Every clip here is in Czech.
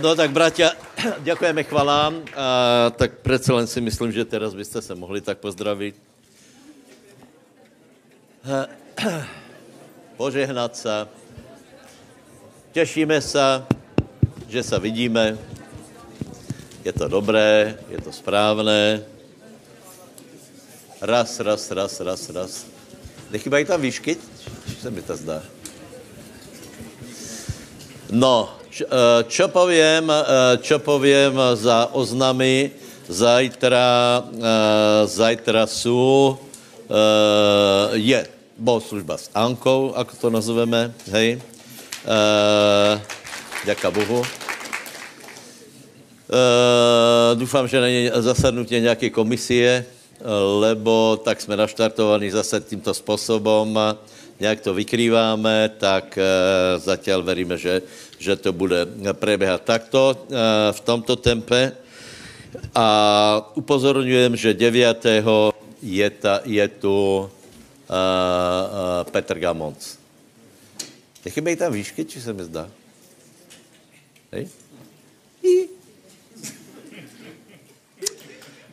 No tak, bratia, děkujeme chvalám. A, tak přece len si myslím, že teraz byste se mohli tak pozdravit. Požehnat se. Těšíme se, že se vidíme. Je to dobré, je to správné. Raz, raz, raz, raz, raz. Nechybají tam výšky? Co se mi to zdá? No, eh, čo povím, eh, čo povím za oznamy, zajtra, eh, zajtra jsou, je bohoslužba s Ankou, ako to nazveme, hej. Děká Bohu. Doufám, že není zasadnutí nějaké komisie, lebo tak jsme naštartovaní zase tímto způsobem, nějak to vykrýváme, tak zatím veríme, že, že to bude preběhat takto v tomto tempe. A upozorňujem, že 9. je, ta, je tu uh, Petr Gamonc. Nechybej tam výšky, či se mi zdá? Hej?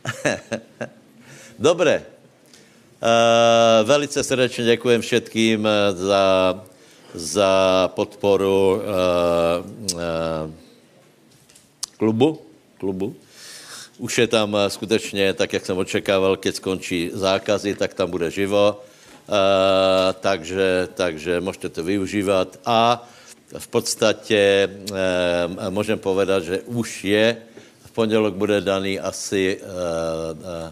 Dobré. Uh, velice srdečně děkujem všetkým za, za podporu uh, klubu. klubu. Už je tam skutečně, tak jak jsem očekával, keď skončí zákazy, tak tam bude živo. Takže, takže můžete to využívat. A v podstatě uh, můžem povedat, že už je, v pondělok bude daný asi Eh,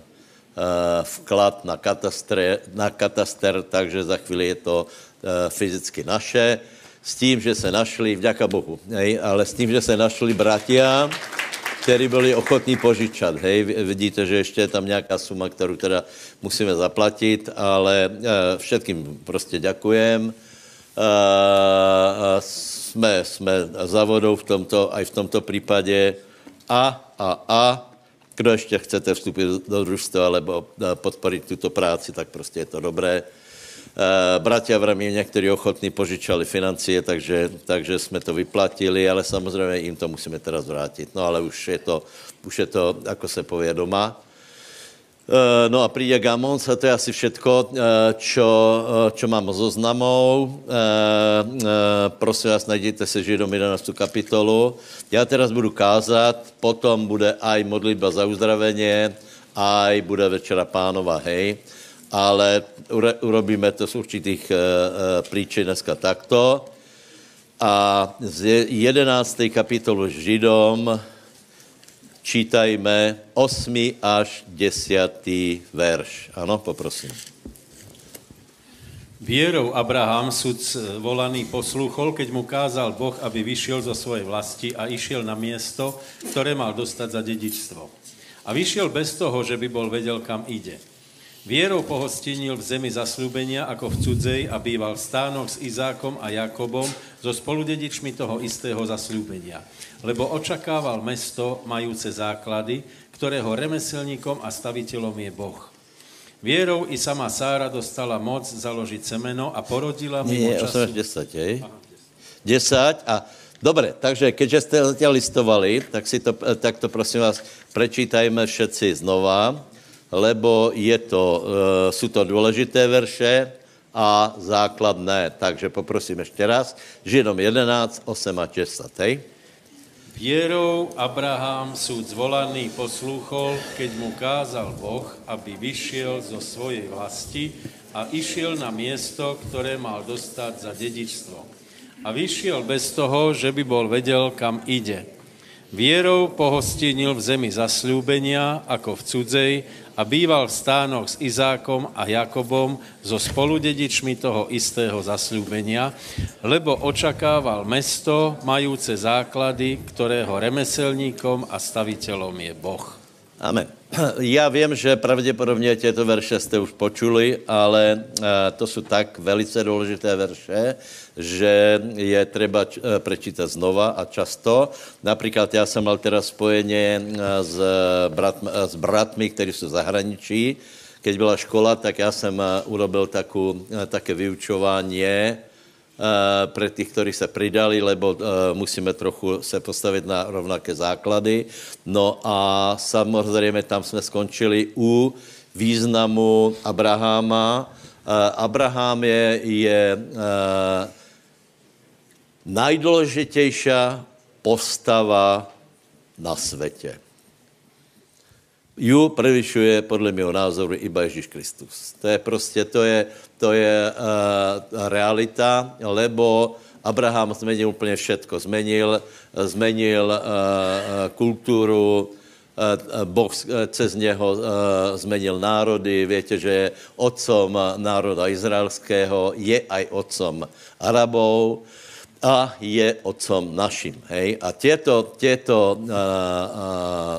vklad na kataster, na kataster, takže za chvíli je to eh, fyzicky naše, s tím, že se našli, vďaka Bohu, hej, ale s tím, že se našli bratia, kteří byli ochotní požičat. Hej, vidíte, že ještě je tam nějaká suma, kterou teda musíme zaplatit, ale uh, všetkým prostě děkujem. Jsme, jsme za vodou v tomto, aj v tomto případě. A, a, a, kdo ještě chcete vstupit do družstva alebo eh, podporit tuto práci, tak prostě je to dobré. Eh, bratia v Rami někteří ochotní požičali financie, takže, takže jsme to vyplatili, ale samozřejmě jim to musíme teraz vrátit. No ale už je to, už je to jako se pově doma. Eh, no a přijde Gamons a to je asi všetko, eh, čo, eh, čo mám so znamou. Prosím vás, najděte se Židom 11. kapitolu. Já teraz budu kázat, potom bude aj modlitba za uzdraveně, aj bude večera pánova, hej. Ale urobíme to z určitých příčin dneska takto. A z 11. kapitolu Židom, čítajme 8. až 10. verš. Ano, poprosím. Vierou Abraham, sud volaný, posluchol, keď mu kázal Boh, aby vyšiel zo svojej vlasti a išiel na miesto, ktoré mal dostať za dedičstvo. A vyšiel bez toho, že by bol vedel, kam ide. Vierou pohostinil v zemi zaslúbenia ako v cudzej a býval v stánoch s Izákom a Jakobom so spoludedičmi toho istého zaslúbenia. Lebo očakával mesto majúce základy, ktorého remeselníkom a staviteľom je Boh. Vierou i sama Sára dostala moc založiť semeno a porodila mimo Nie, času... 10, hej? 10 a Dobre, takže keďže jste zatiaľ listovali, tak, si to, tak to prosím vás prečítajme všetci znova lebo je to, uh, jsou to důležité verše a základné. Takže poprosím ještě raz. Židom 11, 8 a 10. Hej? Vierou Abraham súd zvolaný poslúchol, keď mu kázal Boh, aby vyšiel zo svojej vlasti a išiel na miesto, ktoré mal dostať za dedičstvo. A vyšiel bez toho, že by bol vedel, kam ide. Vierou pohostinil v zemi zasľúbenia, ako v cudzej, a býval v stánoch s Izákom a Jakobom so spoludedičmi toho istého zasľúbenia, lebo očakával mesto majúce základy, ktorého remeselníkom a staviteľom je Boh. Amen. Já vím, že pravděpodobně těto verše jste už počuli, ale eh, to jsou tak velice důležité verše, že je třeba eh, prečítat znova a často. Například já jsem mal teda spojeně eh, s, brat, s bratmi, kteří jsou zahraničí. Keď byla škola, tak já jsem urobil taku, také vyučování pre tých, ktorí sa pridali, lebo musíme trochu se postavit na rovnaké základy. No a samozřejmě tam jsme skončili u významu Abraháma. Abraham je, je najdůležitější postava na světě. Ju prevyšuje podle mého názoru iba Ježíš Kristus. To je prostě, to je, to je uh, realita, lebo Abraham zmenil úplně všetko. Zmenil, zmenil uh, kulturu, uh, Boh cez něho uh, zmenil národy. Víte, že je otcom národa izraelského, je aj otcom Arabov a je otcom naším. Hej? A těto, těto uh, uh,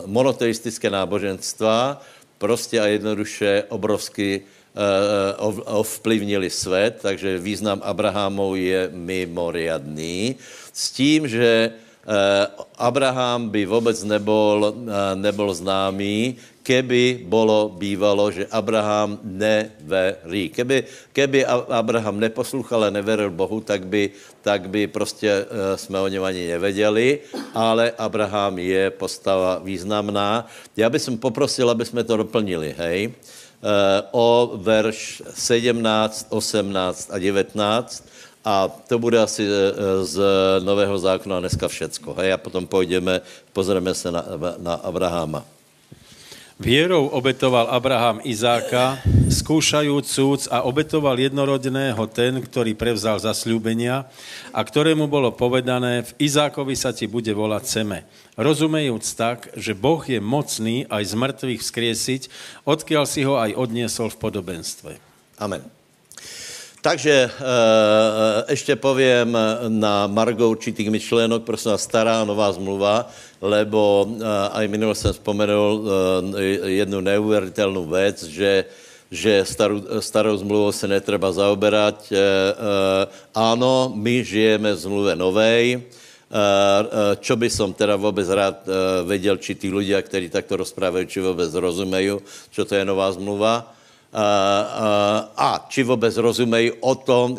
monoteistické náboženstva prostě a jednoduše obrovsky uh, ovplyvnili svět, takže význam Abrahamov je mimoriadný. S tím, že Abraham by vůbec nebol, nebol známý, keby bolo bývalo, že Abraham neverí. Keby, keby Abraham neposlouchal a neveril Bohu, tak by, tak by prostě uh, jsme o něm ani nevěděli, ale Abraham je postava významná. Já bych poprosil, aby jsme to doplnili, hej, uh, o verš 17, 18 a 19, a to bude asi e, z Nového zákona dneska všecko. Hej? A potom půjdeme, pozrieme se na, na Abrahama. Vierou obetoval Abraham Izáka, skúšajúc súc a obetoval jednorodného ten, ktorý prevzal zasľúbenia a ktorému bolo povedané, v Izákovi sa ti bude volať Seme. Rozumejúc tak, že Boh je mocný aj z mŕtvych vzkriesiť, odkiaľ si ho aj odniesol v podobenstve. Amen. Takže e, ještě povím na Margo určitých myšlenok, prosím vás, stará nová zmluva, lebo aj minule jsem vzpomenul jednu neuvěřitelnou věc, že že starou, starou zmluvou se netreba zaoberať. Ano, my žijeme v zmluve novej, čo by som teda vůbec rád věděl, či tí ľudia, kteří takto rozprávají, či vůbec rozumejí, čo to je nová zmluva a či vůbec rozumejí o tom,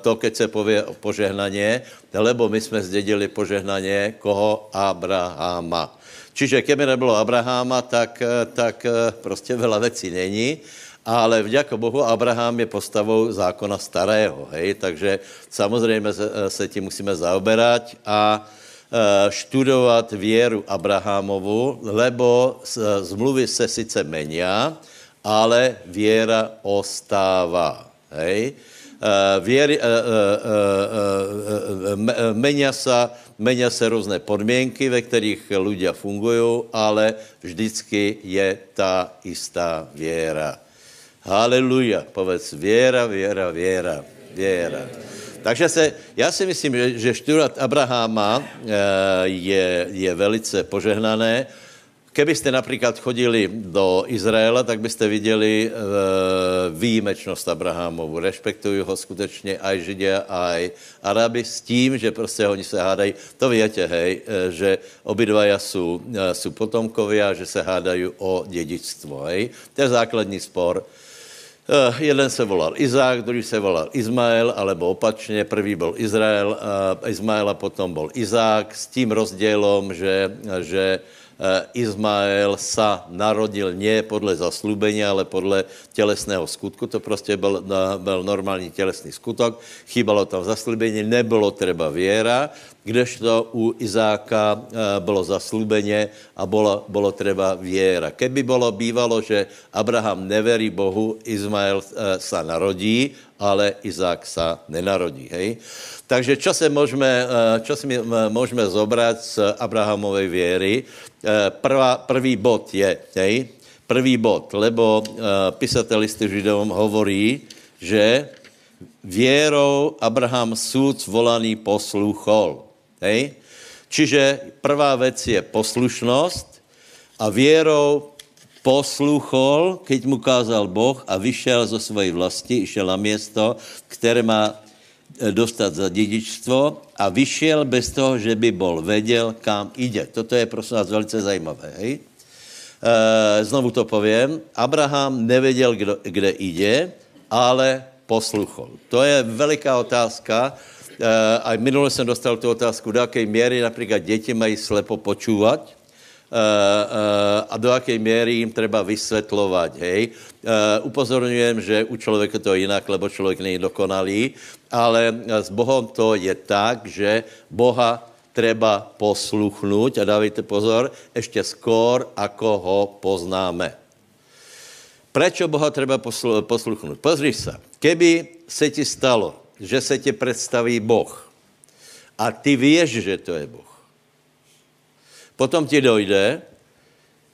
to, keď se pově o požehnaně, lebo my jsme zdědili požehnaně koho? Abrahama. Čiže keby nebylo Abrahama, tak, tak prostě veľa věcí není, ale vďaka Bohu Abraham je postavou zákona starého, hej? takže samozřejmě se, se tím musíme zaoberať a študovat věru Abrahamovu, lebo zmluvy se sice menia, ale věra ostává. Hej? Uh, věry, uh, uh, menia, sa, menia se různé podmínky, ve kterých ľudia fungují, ale vždycky je ta istá věra. Haleluja, povedz věra, věra, věra, věra. Takže se, já si myslím, že, že študovat Abraháma je, je velice požehnané, Kebyste například chodili do Izraela, tak byste viděli e, výjimečnost Abrahamovu. Respektují ho skutečně aj Židě, aj Arabi s tím, že prostě oni se hádají, to víte, hej, e, že obidvaja jsou, e, jsou potomkovia, že se hádají o dědičstvo, hej. To je základní spor. Uh, jeden se volal Izák, druhý se volal Izmael, alebo opačně, prvý byl Izrael, uh, Izmael a potom byl Izák, s tím rozdělom, že, že Eh, Izmael sa narodil nie podle zaslúbenia, ale podle tělesného skutku. To prostě byl, byl normální tělesný skutok. Chýbalo tam zaslúbení, nebylo třeba věra, kdežto u Izáka eh, bylo zaslúbenie a bylo, bylo třeba věra. Keby bylo bývalo, že Abraham neverí Bohu, Izmael eh, sa narodí, ale Izák sa nenarodí. Hej? Takže čo, se můžeme, čo si můžeme zobrať z Abrahamovej věry? Eh, prvá, prvý bod je, hej, prvý bod, lebo pisatel listy Židom hovorí, že věrou Abraham súd volaný posluchol. Hej? Čiže prvá věc je poslušnost a věrou posluchol, keď mu kázal Boh a vyšel zo svojej vlasti, išel na město, které má Eh, dostat za dědičstvo a vyšel bez toho, že by bol věděl, kam jde. Toto je prosím vás velice zajímavé. Hej? E, znovu to povím. Abraham nevěděl, kdo, kde jde, ale posluchol? To je veliká otázka. Uh, aj minule jsem dostal tu otázku, do jaké míry například děti mají slepo počúvat, a do jaké míry jim treba vysvětlovat, hej. Uh, upozorňujem, že u člověka to je jinak, lebo člověk není dokonalý, ale s Bohem to je tak, že Boha treba posluchnout a dávajte pozor, ještě skôr, ako ho poznáme. Prečo Boha treba poslu, posluchnout? Pozri se, keby se ti stalo, že se ti představí Boh a ty víš, že to je Boh, Potom ti dojde,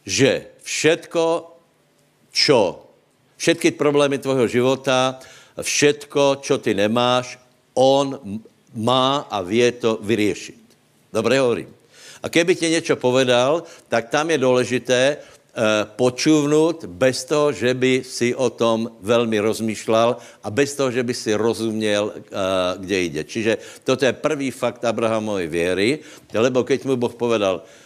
že všetko, čo, všetky problémy tvojho života, všetko, čo ty nemáš, on má a vie to vyriešiť. Dobre hovorím. A keby ti něco povedal, tak tam je důležité e, počuvnout bez toho, že by si o tom velmi rozmýšlel a bez toho, že by si rozuměl, e, kde jde. Čiže toto je prvý fakt Abrahamovej věry, lebo keď mu Boh povedal, Eh, eh,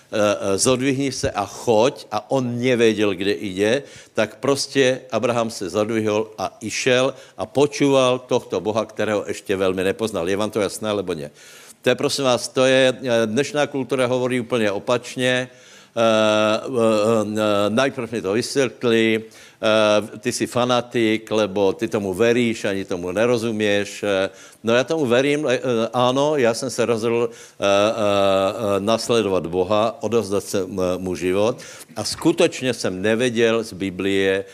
zodvihni se a choď a on nevěděl, kde jde, tak prostě Abraham se zodvihl a išel a počúval tohto Boha, kterého ještě velmi nepoznal. Je vám to jasné, nebo ne? To je, prosím vás, to je, eh, dnešná kultura hovorí úplně opačně, uh, uh, uh, najprv mi to vysvětlí, uh, ty jsi fanatik, lebo ty tomu veríš, ani tomu nerozumíš. No já tomu verím, uh, ano, já jsem se rozhodl nasledovat Boha, odozdat se mu život a skutečně jsem nevěděl z Biblie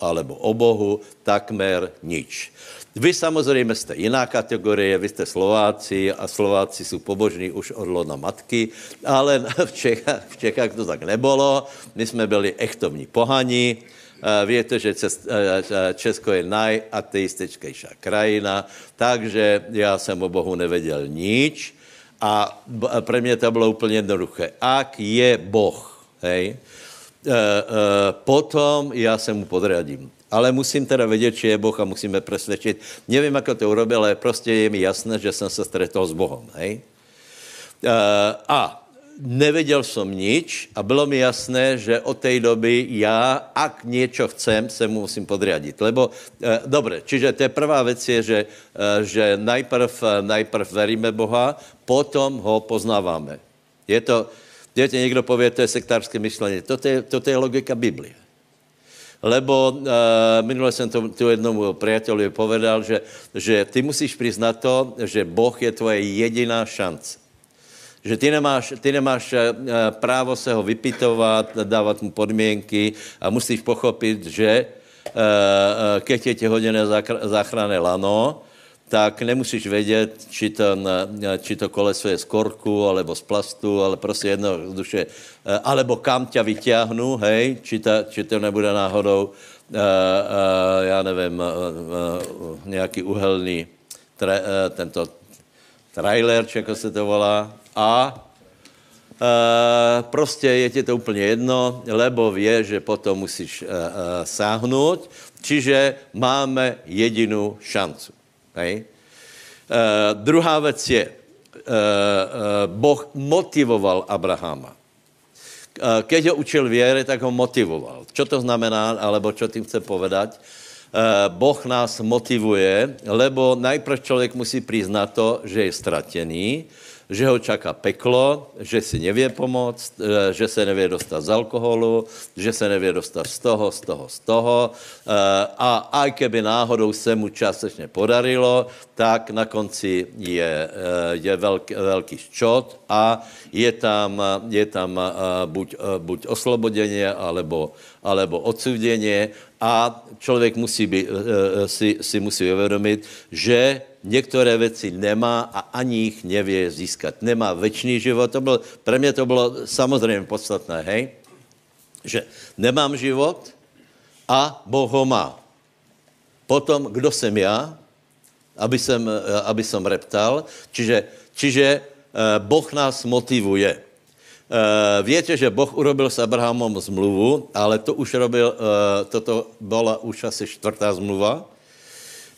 alebo o Bohu takmer nič. Vy samozřejmě jste jiná kategorie, vy jste Slováci a Slováci jsou pobožní už od lona matky, ale v Čechách, v Čechách to tak nebylo. My jsme byli echtovní pohani, Víte, že Česko je najateističkejší krajina, takže já jsem o Bohu nevěděl nič a pro mě to bylo úplně jednoduché. Ak je Boh, hej, potom já se mu podradím ale musím teda vědět, či je Boh a musíme přesvědčit. Nevím, jak to urobil, ale prostě je mi jasné, že jsem se stretol s Bohem. Hej? A nevěděl jsem nič a bylo mi jasné, že od té doby já, ak něco chcem, se mu musím podriadit. Lebo, e, dobře, čiže to je prvá věc je, že, e, že najprv, najprv veríme Boha, potom ho poznáváme. Je to, Víte, někdo pově, to je sektárské myšlení. Toto je, toto je logika Biblie lebo uh, minule jsem to tu jednomu priateľovi povedal, že, že ty musíš přiznat to, že Boh je tvoje jediná šance. Že ty nemáš, ty nemáš uh, právo se ho vypitovat, dávat mu podmínky a musíš pochopit, že uh, uh, keď je ti hodené záchranné lano, tak nemusíš vědět, či to, či to koleso je z korku, alebo z plastu, ale prostě jedno duše, eh, alebo kam tě vyťahnu, hej, či, ta, či to nebude náhodou, uh, uh, já nevím, uh, nějaký uhelný uh, tento trailer, či jako se to volá, a Uh, prostě je ti to úplně jedno, lebo vie, že potom musíš uh, uh, sáhnout, čiže máme jedinou šancu. Hej? Uh, druhá věc je, uh, uh, Boh motivoval Abrahama. Keď ho učil věry, tak ho motivoval. Co to znamená, alebo čo tím chce povedať? Uh, boh nás motivuje, lebo najprv člověk musí přiznat to, že je stratený, že ho čaká peklo, že si nevě pomoct, eh, že se nevě dostat z alkoholu, že se nevě dostat z toho, z toho, z toho. Eh, a aj keby náhodou se mu částečně podarilo, tak na konci je, eh, je velký, velký ščot a je tam, je tam buď, buď osloboděně, alebo, alebo odsuděně a člověk musí být, si, si musí uvědomit, že některé věci nemá a ani jich nevě získat. Nemá večný život. To bylo, pro mě to bylo samozřejmě podstatné, hej? Že nemám život a Boh ho má. Potom, kdo jsem já, aby jsem, aby jsem reptal. Čiže, čiže eh, Boh nás motivuje. Uh, víte, že Boh urobil s Abrahamom zmluvu, ale to už robil, uh, toto byla už asi čtvrtá zmluva,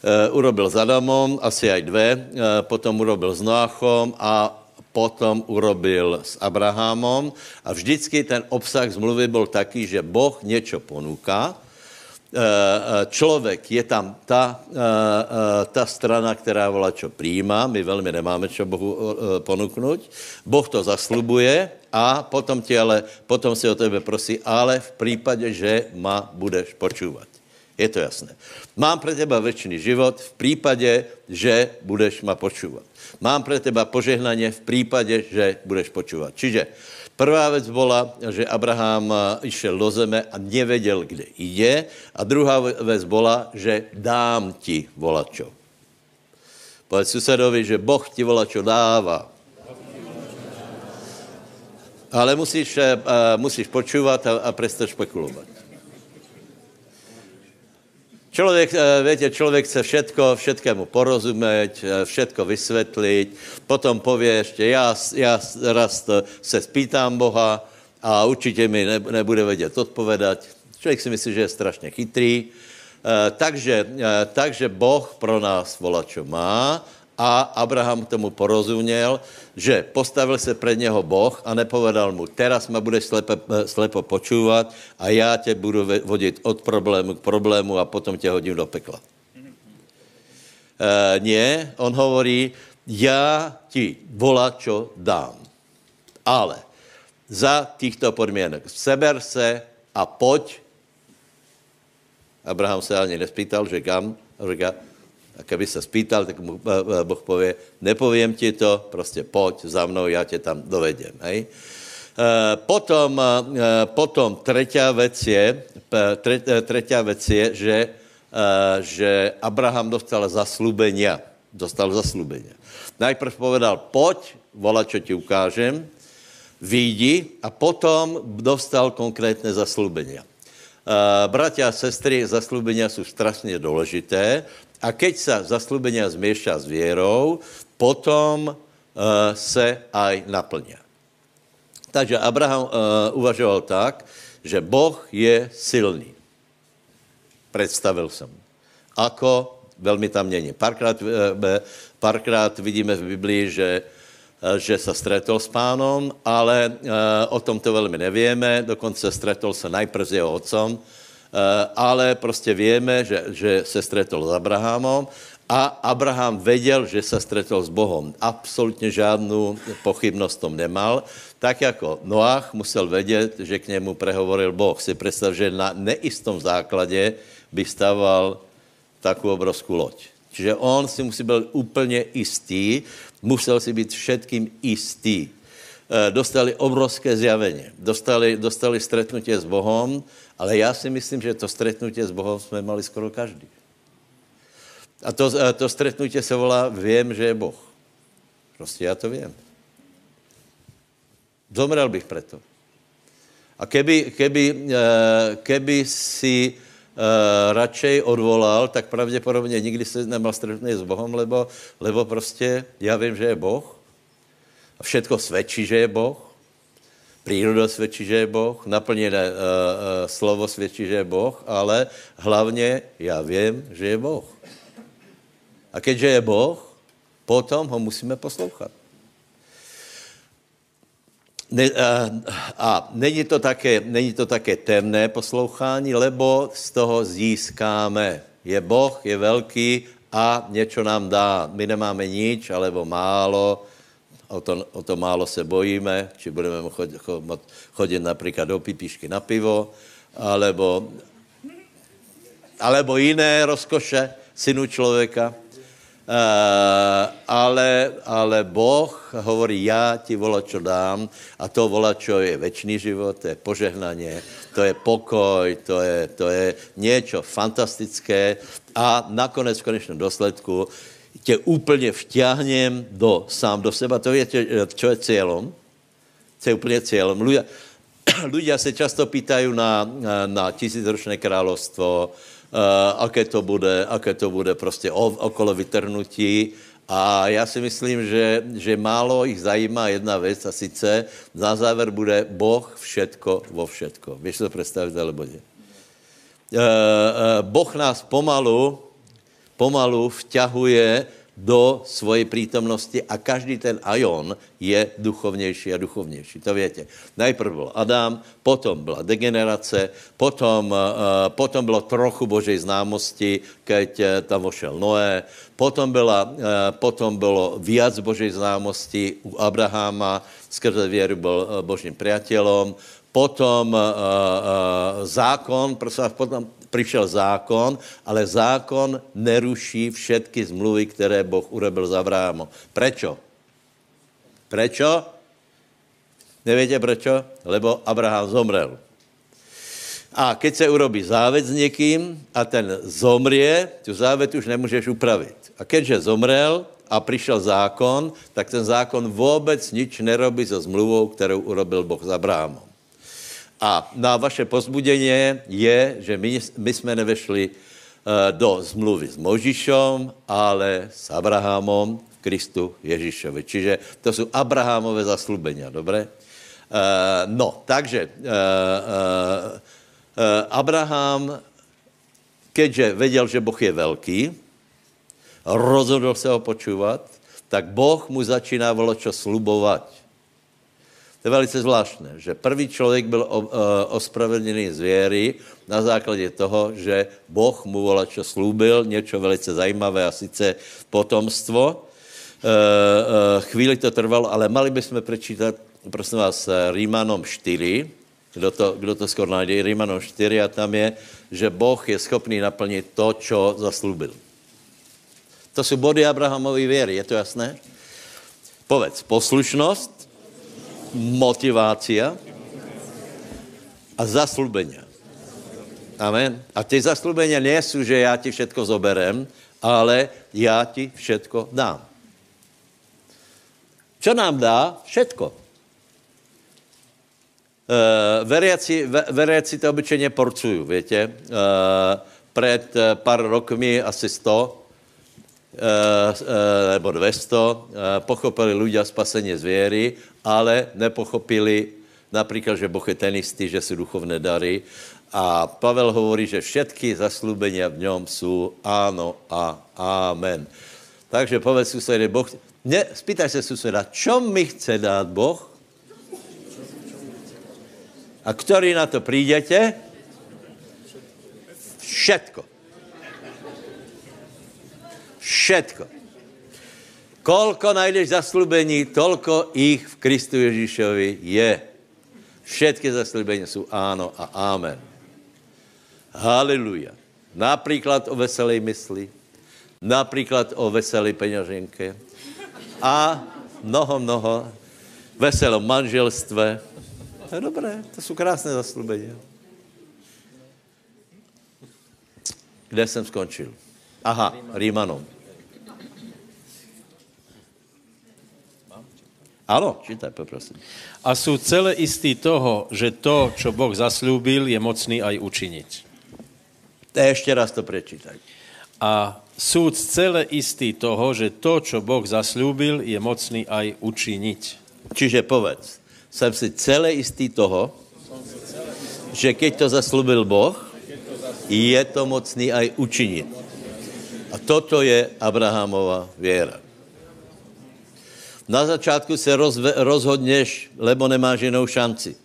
Eh, urobil s Adamom, asi aj dve, eh, potom urobil s Noachom a potom urobil s Abrahamom. A vždycky ten obsah zmluvy byl taký, že Boh něco ponúka, člověk, je tam ta, ta strana, která volá, čo přijímá, my velmi nemáme čo Bohu ponuknout, Boh to zaslubuje a potom, tě ale, potom si o tebe prosí, ale v případě, že ma budeš počúvat. Je to jasné. Mám pro teba věčný život v případě, že budeš ma počúvat. Mám pro teba požehnaně v případě, že budeš počúvat. Čiže prvá věc byla, že Abraham išel do zeme a nevěděl, kde jde. A druhá věc byla, že dám ti volačo. Povedz susedovi, že Boh ti volačo dává. Ale musíš, uh, musíš počúvat a, a prestat špekulovat. Člověk, eh, víte, člověk chce všetko, všetkému porozumět, eh, všetko vysvětlit, potom pově ještě, já, já raz se spýtám Boha a určitě mi ne, nebude vědět odpovedať. Člověk si myslí, že je strašně chytrý. Takže, takže Boh pro nás volá, čo má a Abraham tomu porozuměl, že postavil se před něho Boh a nepovedal mu, teraz ma budeš slepe, slepo počúvat a já tě budu vodit od problému k problému a potom tě hodím do pekla. E, nie, on hovorí, já ti volá, čo dám. Ale za těchto podmínek seber se a pojď. Abraham se ani nespýtal, že kam. Říká, a kdyby se spýtal, tak mu eh, eh, Boh pově, nepovím ti to, prostě pojď za mnou, já tě tam dovedem. Hej? Eh, potom, potom třetí věc je, třetí věc je, že, že Abraham dostal zaslubenia. Dostal zaslubenia. Najprv povedal, pojď, vola, čo ti ukážem, výjdi a potom dostal konkrétné zaslubenia. Bratia a sestry, zaslubenia jsou strašně důležité, a keď sa zaslúbenia zmieša s vierou, potom uh, se aj naplňa. Takže Abraham uh, uvažoval tak, že Boh je silný. Představil jsem. Ako, velmi tam není. Párkrát, uh, párkrát vidíme v Biblii, že, že se stretol s pánom, ale o tom to velmi nevíme. Dokonce stretol se najprv s jeho otcom, Eh, ale prostě víme, že, že se stretol s Abrahamom a Abraham věděl, že se stretol s Bohem. Absolutně žádnou pochybnost tom nemal. Tak jako Noach musel vědět, že k němu prehovoril Boh. Si představ, že na neistom základě by staval takovou obrovskou loď. Čiže on si musí být úplně jistý, musel si být všetkým jistý. Eh, dostali obrovské zjavení, dostali, dostali stretnutie s Bohem, ale já si myslím, že to stretnutí s Bohem jsme mali skoro každý. A to, to stretnutí se volá Vím, že je Boh. Prostě já to vím. Zomrel bych preto. A keby, keby, eh, keby si uh, radšej odvolal, tak pravděpodobně nikdy se nemal stretnutí s Bohem, lebo, lebo prostě já vím, že je Boh a všetko svědčí, že je Boh Příroda svědčí, že je Boh, naplněné uh, uh, slovo svědčí, že je Boh, ale hlavně já vím, že je Boh. A keďže je Boh, potom ho musíme poslouchat. Ne, a, a není, to také, není to také temné poslouchání, lebo z toho získáme. Je Boh, je velký a něco nám dá. My nemáme nič, alebo málo, o to, o to málo se bojíme, či budeme chodit, chodit například do pipišky na pivo, alebo, alebo jiné rozkoše synu člověka. Uh, ale, ale Boh hovorí, já ti volačo dám a to volačo je večný život, to je požehnaně, to je pokoj, to je, to je něco fantastické a nakonec v konečném důsledku tě úplně vťahnem do, sám do seba. To je, čo je cílem? Co je úplně cílem? Ľudia, ľudia se často pýtají na, na tisícročné královstvo, uh, aké to bude, aké to bude prostě okolo vytrhnutí. A já si myslím, že, že málo jich zajímá jedna věc a sice na závěr bude Boh všetko vo všetko. Víš to představit, alebo ne? Uh, uh, boh nás pomalu pomalu vťahuje do svojej prítomnosti a každý ten aion je duchovnější a duchovnější. To větě. Najprv byl Adam, potom byla degenerace, potom, uh, potom bylo trochu Božej známosti, keď uh, tam vošel Noé, potom, byla, uh, potom bylo viac Božej známosti u Abraháma, skrze věru byl Božím priateľom, potom uh, uh, zákon, potom přišel zákon, ale zákon neruší všetky zmluvy, které Boh urobil za Abrahamom. Prečo? Prečo? Nevíte prečo? Lebo Abraham zomrel. A keď se urobí závet s někým a ten zomrie, tu závet už nemůžeš upravit. A keďže zomrel a přišel zákon, tak ten zákon vůbec nič nerobí so zmluvou, kterou urobil Boh s Abrahamom. A na vaše pozbudění je, že my, my jsme nevešli uh, do zmluvy s Možišom, ale s Abrahamom v Kristu Ježíšovi. Čiže to jsou Abrahamové zaslubenia, dobré? Uh, no, takže uh, Abraham, keďže věděl, že Boh je velký, rozhodl se ho počúvat, tak Boh mu začínával čo slubovat. To je velice zvláštné, že první člověk byl eh, ospravedlněný z věry na základě toho, že Boh mu volal, čo slúbil, něco velice zajímavé a sice potomstvo. Eh, eh, chvíli to trvalo, ale mali bychom prečítat, prosím vás, Rímanom 4, kdo to, kdo to skoro najde, Rímanom 4 a tam je, že Boh je schopný naplnit to, čo zaslúbil. To jsou body Abrahamovy věry, je to jasné? Povedz, poslušnost, motivácia a zaslubenia. Amen. A ty zaslubenia nie sú, že já ti všetko zoberem, ale já ti všetko dám. Čo nám dá? Všetko. Uh, veriaci, veriaci to obyčejně porcují, větě. Uh, před uh, pár rokmi, asi 100, uh, nebo 200, uh, pochopili ľudia spasení z věry ale nepochopili například, že Boh je ten istý, že jsou duchovné dary. A Pavel hovorí, že všetky zaslúbenia v něm jsou áno a amen. Takže povedz susede, Boh, ne, spýtaj se suseda, čo mi chce dát Boh? A který na to přijdete? Všetko. Všetko. Kolko najdeš zaslubení, tolko ich v Kristu Ježíšovi je. Všetky zaslubení jsou áno a amen. Haleluja. Například o veselé mysli, například o veselé peněženke a mnoho, mnoho veselom manželstve. To je dobré, to jsou krásné zaslubení. Kde jsem skončil? Aha, Rímanom. Ano, čítaj, poprosím. A jsou celé istí toho, že to, čo Boh zaslúbil, je mocný aj učiniť. Ještě raz to prečítaj. A sú celé istí toho, že to, čo Boh zaslúbil, je mocný aj učiniť. Čiže povedz, jsem si celé istý toho, že keď to zaslúbil Boh, je to mocný aj učinit. A toto je Abrahamova věra. Na začátku se rozve, rozhodněš, lebo nemáš jinou šanci.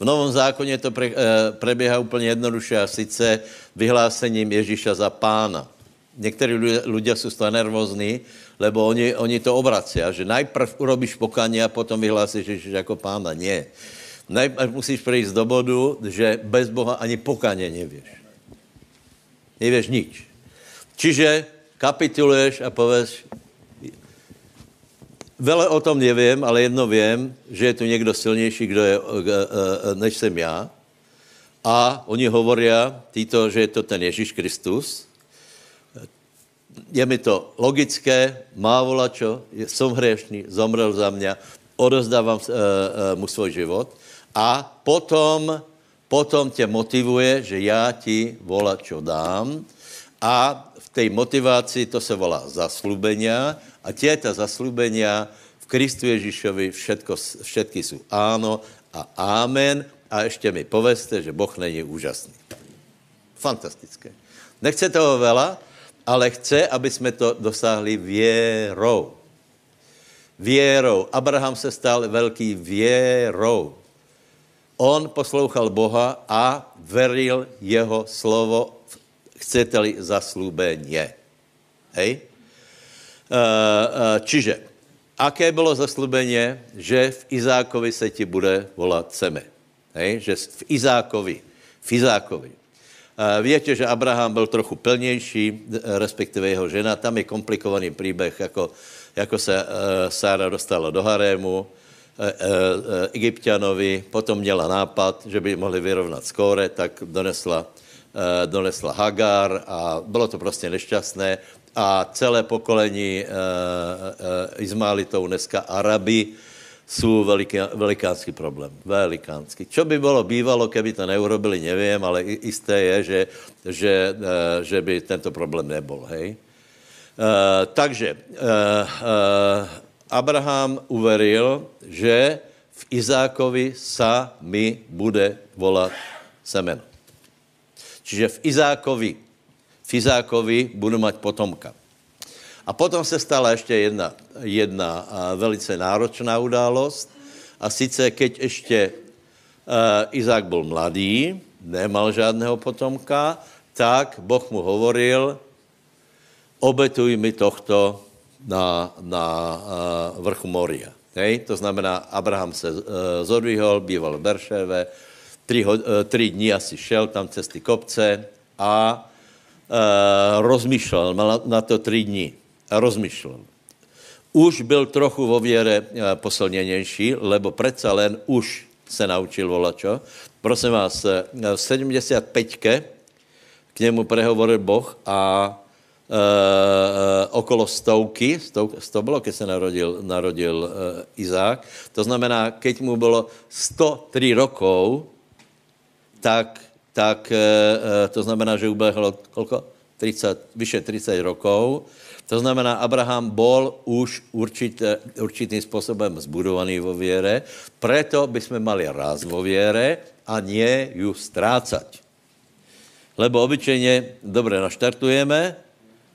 V Novom zákoně to pre, e, preběhá úplně jednoduše a sice vyhlásením Ježíša za pána. Někteří lidé jsou z toho nervózní, lebo oni, oni to obrací, že najprv urobíš pokaně a potom vyhlásíš Ježíš jako pána. Nie. Najprv musíš přijít do bodu, že bez Boha ani pokaně nevíš. Nevíš nič. Čiže kapituluješ a pověš, Vele o tom nevím, ale jedno vím, že je tu někdo silnější, kdo je, eh, eh, eh, než jsem já. A oni hovorí, týto, že je to ten Ježíš Kristus. Je mi to logické, má volačo, jsem hřešný, zomrel za mě, odozdávám uh, mu svůj život. A potom, potom tě motivuje, že já ti volačo dám. A v té motivaci to se volá zaslubenia a těta zaslúbenia v Kristu Ježíšovi všetko, všetky jsou áno a amen. A ještě mi poveste, že Boh není úžasný. Fantastické. Nechce toho vela, ale chce, aby jsme to dosáhli věrou. Věrou. Abraham se stal velký věrou. On poslouchal Boha a veril jeho slovo, chcete-li zaslúbeně. Hej? Eh, eh, čiže, aké bylo zaslúbeně, že v Izákovi se ti bude volat seme. Hej? Že v Izákovi, v Izákovi. Eh, Víte, že Abraham byl trochu plnější, respektive jeho žena. Tam je komplikovaný příběh, jako, jako se Sára dostala do harému, egyptianovi, potom měla nápad, že by mohli vyrovnat skóre, tak donesla, donesla Hagar a bylo to prostě nešťastné a celé pokolení uh, uh, Izmaelitov, dneska Araby, jsou veliký, velikánský problém. Velikánský. Čo by bylo bývalo, keby to neurobili, nevím, ale jisté je, že, že, uh, že by tento problém nebol, hej. Takže Abraham uveril, že v Izákovi sa mi bude volat semeno. Čiže v Izákovi Fizákovi budu mať potomka. A potom se stala ještě jedna, jedna velice náročná událost. A sice, keď ještě uh, Izák byl mladý, nemal žádného potomka, tak Boh mu hovoril, obetuj mi tohto na, na uh, vrchu Moria. Hej? To znamená, Abraham se uh, zodvihol, býval v Berševe, tři, uh, tři dní asi šel tam cez ty kopce a rozmýšlel, mal na to tři dní a rozmýšlel. Už byl trochu vo věre eh, posilněnější, lebo přece len už se naučil volačo. Prosím vás, eh, v 75 k němu prehovoril Boh a e, okolo stovky, stou, sto bylo, když se narodil, narodil e, Izák, to znamená, keď mu bylo 103 rokov, tak tak eh, eh, to znamená, že ubehlo kolko? 30, vyše 30 rokov. To znamená, Abraham bol už určitě, určitým způsobem zbudovaný vo věre, preto by jsme mali raz vo věre a nie ju strácať. Lebo obyčejně, dobře, naštartujeme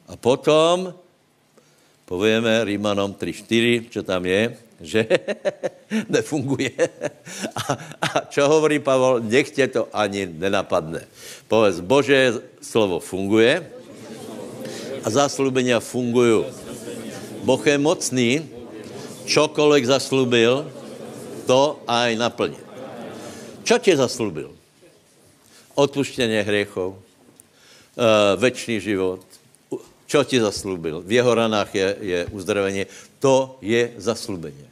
a potom povieme Rímanom 3.4, čo tam je, že nefunguje. A, a čo hovorí Pavel? Nech tě to ani nenapadne. Povedz, Bože, slovo funguje a zaslúbenia fungují. Boh je mocný, čokoliv zaslúbil, to aj naplní. Čo tě zaslúbil? Odpuštění hriechov, uh, večný život. Čo ti zaslúbil? V jeho ranách je, je uzdravení. To je zaslúbení.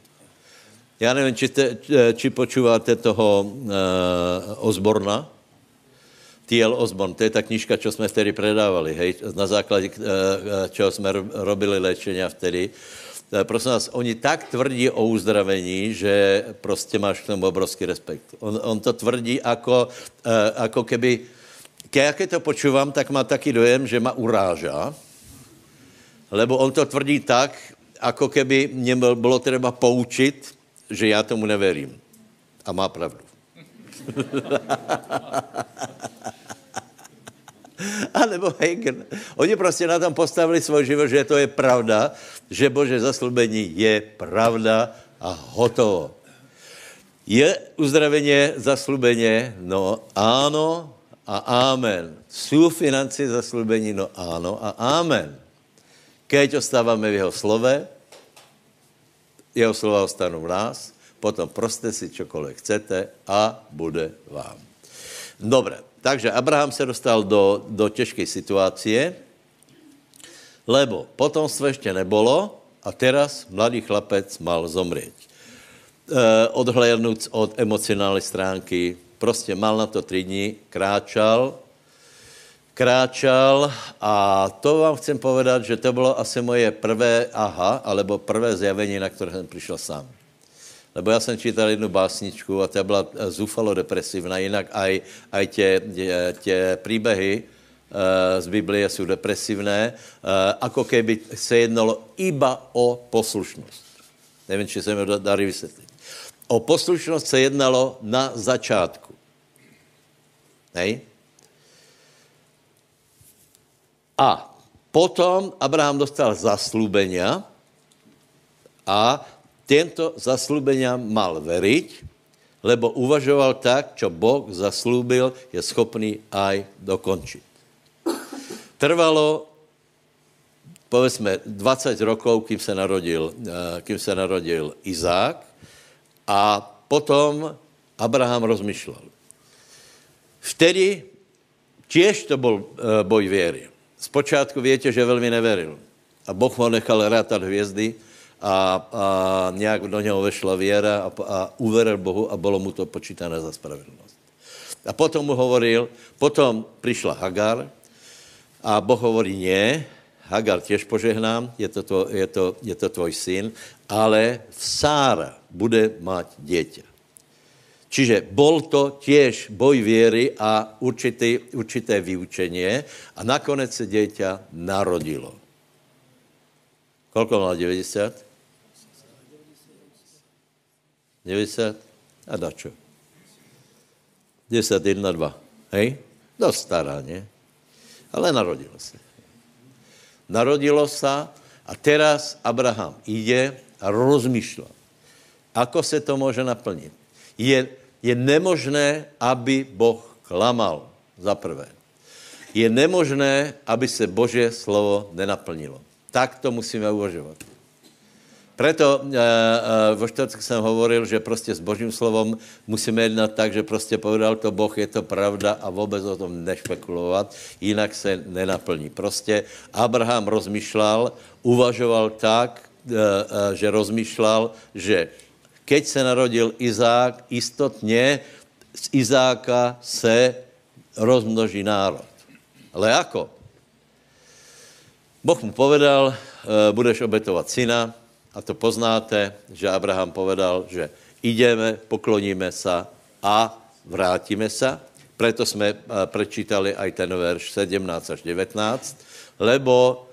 Já nevím, či, te, či počúváte toho uh, Osborna, T.L. Osborn, to je ta knižka, čo jsme vtedy predávali, hej, na základě, uh, čeho jsme robili léčenia vtedy. Prosím vás, oni tak tvrdí o uzdravení, že prostě máš k tomu obrovský respekt. On, on to tvrdí jako, uh, jako keby, keď to počúvam, tak má taky dojem, že ma uráža, lebo on to tvrdí tak, jako keby mě bylo třeba poučit, že já tomu neverím. A má pravdu. A nebo Hagen. Oni prostě na tom postavili svůj život, že to je pravda, že Bože zaslubení je pravda a hotovo. Je uzdraveně zaslubeně? No ano a amen. Jsou financi zaslubení? No ano a amen. Keď ostáváme v jeho slove, jeho slova ostanou v nás, potom proste si čokoliv chcete a bude vám. Dobre, takže Abraham se dostal do, do těžké situácie, lebo potomstvo ještě nebolo a teraz mladý chlapec mal zomrieť. E, odhlédnúc od emocionální stránky, prostě mal na to tři dní, kráčal, kráčal a to vám chcem povedat, že to bylo asi moje prvé aha, alebo prvé zjavení, na které jsem přišel sám. Lebo já jsem čítal jednu básničku a ta byla zúfalo depresivná, jinak aj, aj tě, tě příběhy uh, z Biblie jsou depresivné, uh, ako keby se jednalo iba o poslušnost. Nevím, či se mi dá vysvětlit. O poslušnost se jednalo na začátku. Nej? A potom Abraham dostal zaslúbenia a tento zaslúbenia mal veriť, lebo uvažoval tak, čo Boh zaslúbil, je schopný aj dokončiť. Trvalo, povedzme, 20 rokov, kým sa narodil, eh, kým sa narodil Izák a potom Abraham rozmýšľal. Vtedy tiež to bol eh, boj viery. Zpočátku viete, že veľmi neveril. A Boh ho nechal rátať hvězdy a, a nějak do něho vešla věra a, a uveril Bohu a bylo mu to počítané za spravedlnost. A potom mu hovoril, potom přišla Hagar a Boh hovorí, ne, Hagar těž požehnám, je to, to, je, to, je to tvoj syn, ale Sára bude mať dieťa. Čiže bol to tiež boj viery a určitý, určité vyučenie a nakonec se dieťa narodilo. Koľko mala 90? 90 a dačo. 91, 2. Hej? Dost stará, ne? Ale narodilo se. Narodilo sa a teraz Abraham ide a rozmýšľa. Ako se to může naplnit? Je, je nemožné, aby Boh klamal, za prvé. Je nemožné, aby se Božie slovo nenaplnilo. Tak to musíme uvažovat. Preto e, e, vo jsem hovoril, že prostě s Božím slovom musíme jednat tak, že prostě povedal to Boh, je to pravda a vůbec o tom nešpekulovat, jinak se nenaplní. Prostě Abraham rozmýšlel, uvažoval tak, e, e, že rozmýšlel, že keď se narodil Izák, istotně z Izáka se rozmnoží národ. Ale jako? Boh mu povedal, e, budeš obetovat syna, a to poznáte, že Abraham povedal, že ideme, pokloníme sa a vrátíme sa. Preto jsme eh, prečítali aj ten verš 17 až 19, lebo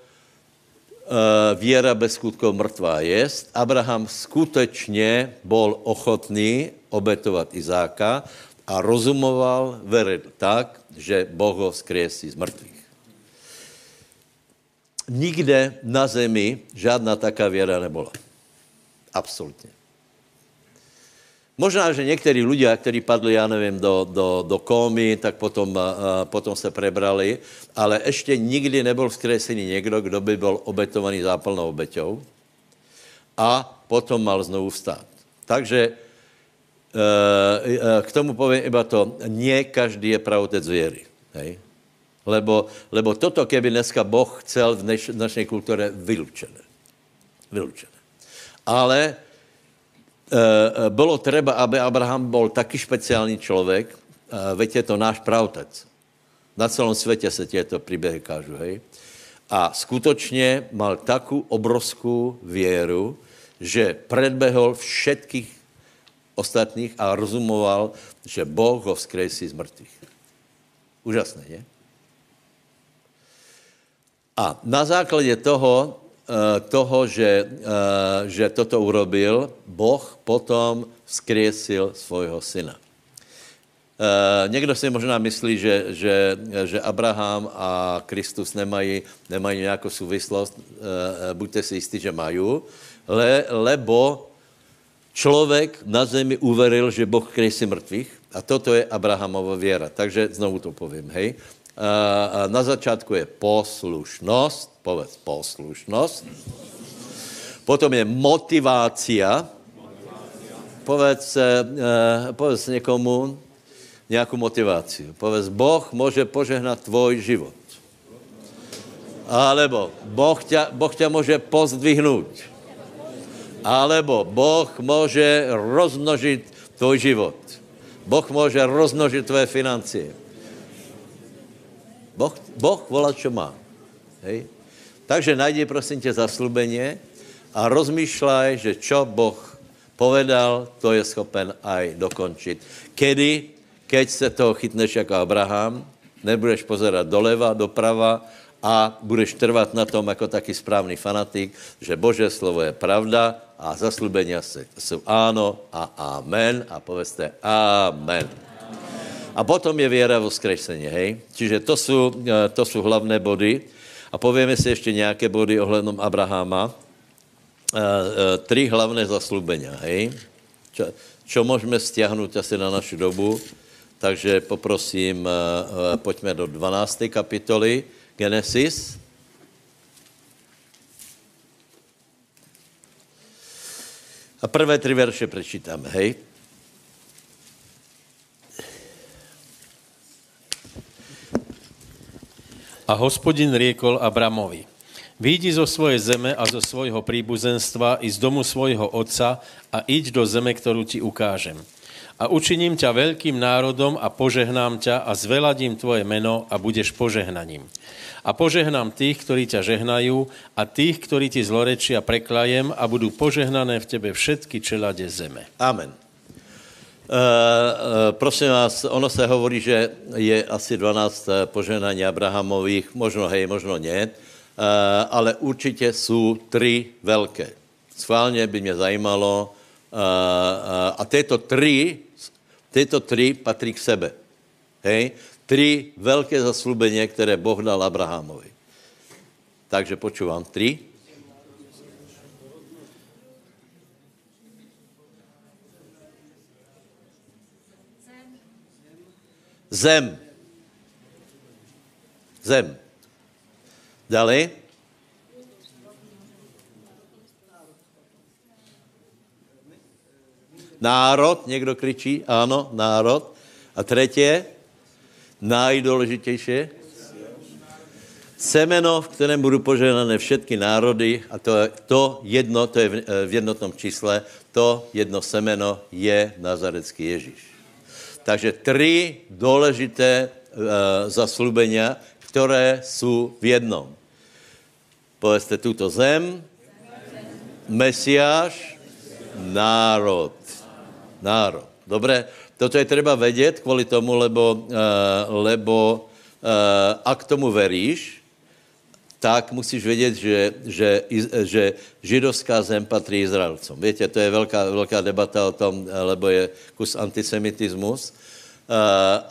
uh, viera bez skutkov mrtvá jest. Abraham skutečně bol ochotný obetovat Izáka a rozumoval, veril tak, že Boh ho vzkriesí z mrtvých nikde na zemi žádná taká věra nebyla. Absolutně. Možná, že někteří lidé, kteří padli, já nevím, do, do, do komy, tak potom, uh, potom se prebrali, ale ještě nikdy nebyl vzkresený někdo, kdo by byl obetovaný zápalnou obeťou a potom mal znovu vstát. Takže uh, k tomu povím iba to, nie každý je pravotec věry. Hej? Lebo, lebo toto, keby dneska Boh chcel v dneš, dnešní kultuře vylučené. Vylučené. Ale e, e, bylo třeba, aby Abraham byl taky speciální člověk, e, veď je to náš pravtec. Na celém světě se těto příběhy kážu, hej. A skutečně mal takovou obrovskou věru, že predbehol všetkých ostatních a rozumoval, že Boh ho vzkresí z mrtvých. Úžasné, ne? A na základě toho, eh, toho, že, eh, že toto urobil, Boh potom vzkriesil svojho syna. Uh, někdo si možná myslí, že, že, že Abraham a Kristus nemají, nemají nějakou souvislost. Buďte si jistí, že mají, le, lebo člověk na zemi uveril, že Boh kresí mrtvých a toto je Abrahamova věra. Takže znovu to povím, hej na začátku je poslušnost, povedz poslušnost. Potom je motivácia. Povedz, uh, povedz někomu nějakou motivaci. Povedz, Boh může požehnat tvoj život. Alebo boh tě, boh tě může pozdvihnout. Alebo Boh může rozmnožit tvoj život. Boh může rozmnožit tvoje financie. Boh, boh volá, čo má. Hej? Takže najdi, prosím tě, zaslubenie a rozmýšľaj, že čo Boh povedal, to je schopen aj dokončit. Kedy? Keď se toho chytneš jako Abraham, nebudeš pozerať doleva, doprava a budeš trvat na tom jako taky správný fanatik, že Bože slovo je pravda a zaslubenia jsou áno a amen a poveste amen. A potom je věra v vzkresení, hej? Čiže to jsou, eh, to jsou hlavné body. A povieme si ještě nějaké body ohledom Abrahama. E, e, tri hlavné zaslubenia, hej? Čo, čo můžeme stiahnout asi na našu dobu? Takže poprosím, pojďme do 12. kapitoly Genesis. A prvé tři verše prečítáme, hej? A hospodin riekol Abramovi, Výjdi zo svojej zeme a zo svojho príbuzenstva i z domu svojho otca a iď do zeme, ktorú ti ukážem. A učiním ťa veľkým národom a požehnám ťa a zveladím tvoje meno a budeš požehnaním. A požehnám tých, ktorí ťa žehnajú a tých, ktorí ti zlorečia preklajem a budú požehnané v tebe všetky čelade zeme. Amen. Uh, uh, prosím vás, ono se hovorí, že je asi 12 poženání Abrahamových, možno hej, možno ne, ale určitě jsou tři velké. Schválně by mě zajímalo, a tyto tři, tyto tři patří k sebe. Hej? Tři velké zaslubení, které Boh dal Abrahamovi. Takže počúvam. Tři. Zem. Zem. Dále. Národ, někdo kričí, ano, národ. A třetí, nejdůležitější, semeno, v kterém budou požehnané všetky národy, a to, to jedno, to je v, v jednotnom čísle, to jedno semeno je Nazarecký Ježíš. Takže tři důležité uh, zaslubenia, které jsou v jednom. Povedzte tuto zem, Mesiáš, národ. Národ. Dobré, toto je třeba vědět kvůli tomu, lebo, uh, lebo uh, ak tomu veríš, tak musíš vědět, že, že, že židovská zem patří Izraelcům. Víte, to je velká, velká debata o tom, lebo je kus antisemitismus. Uh,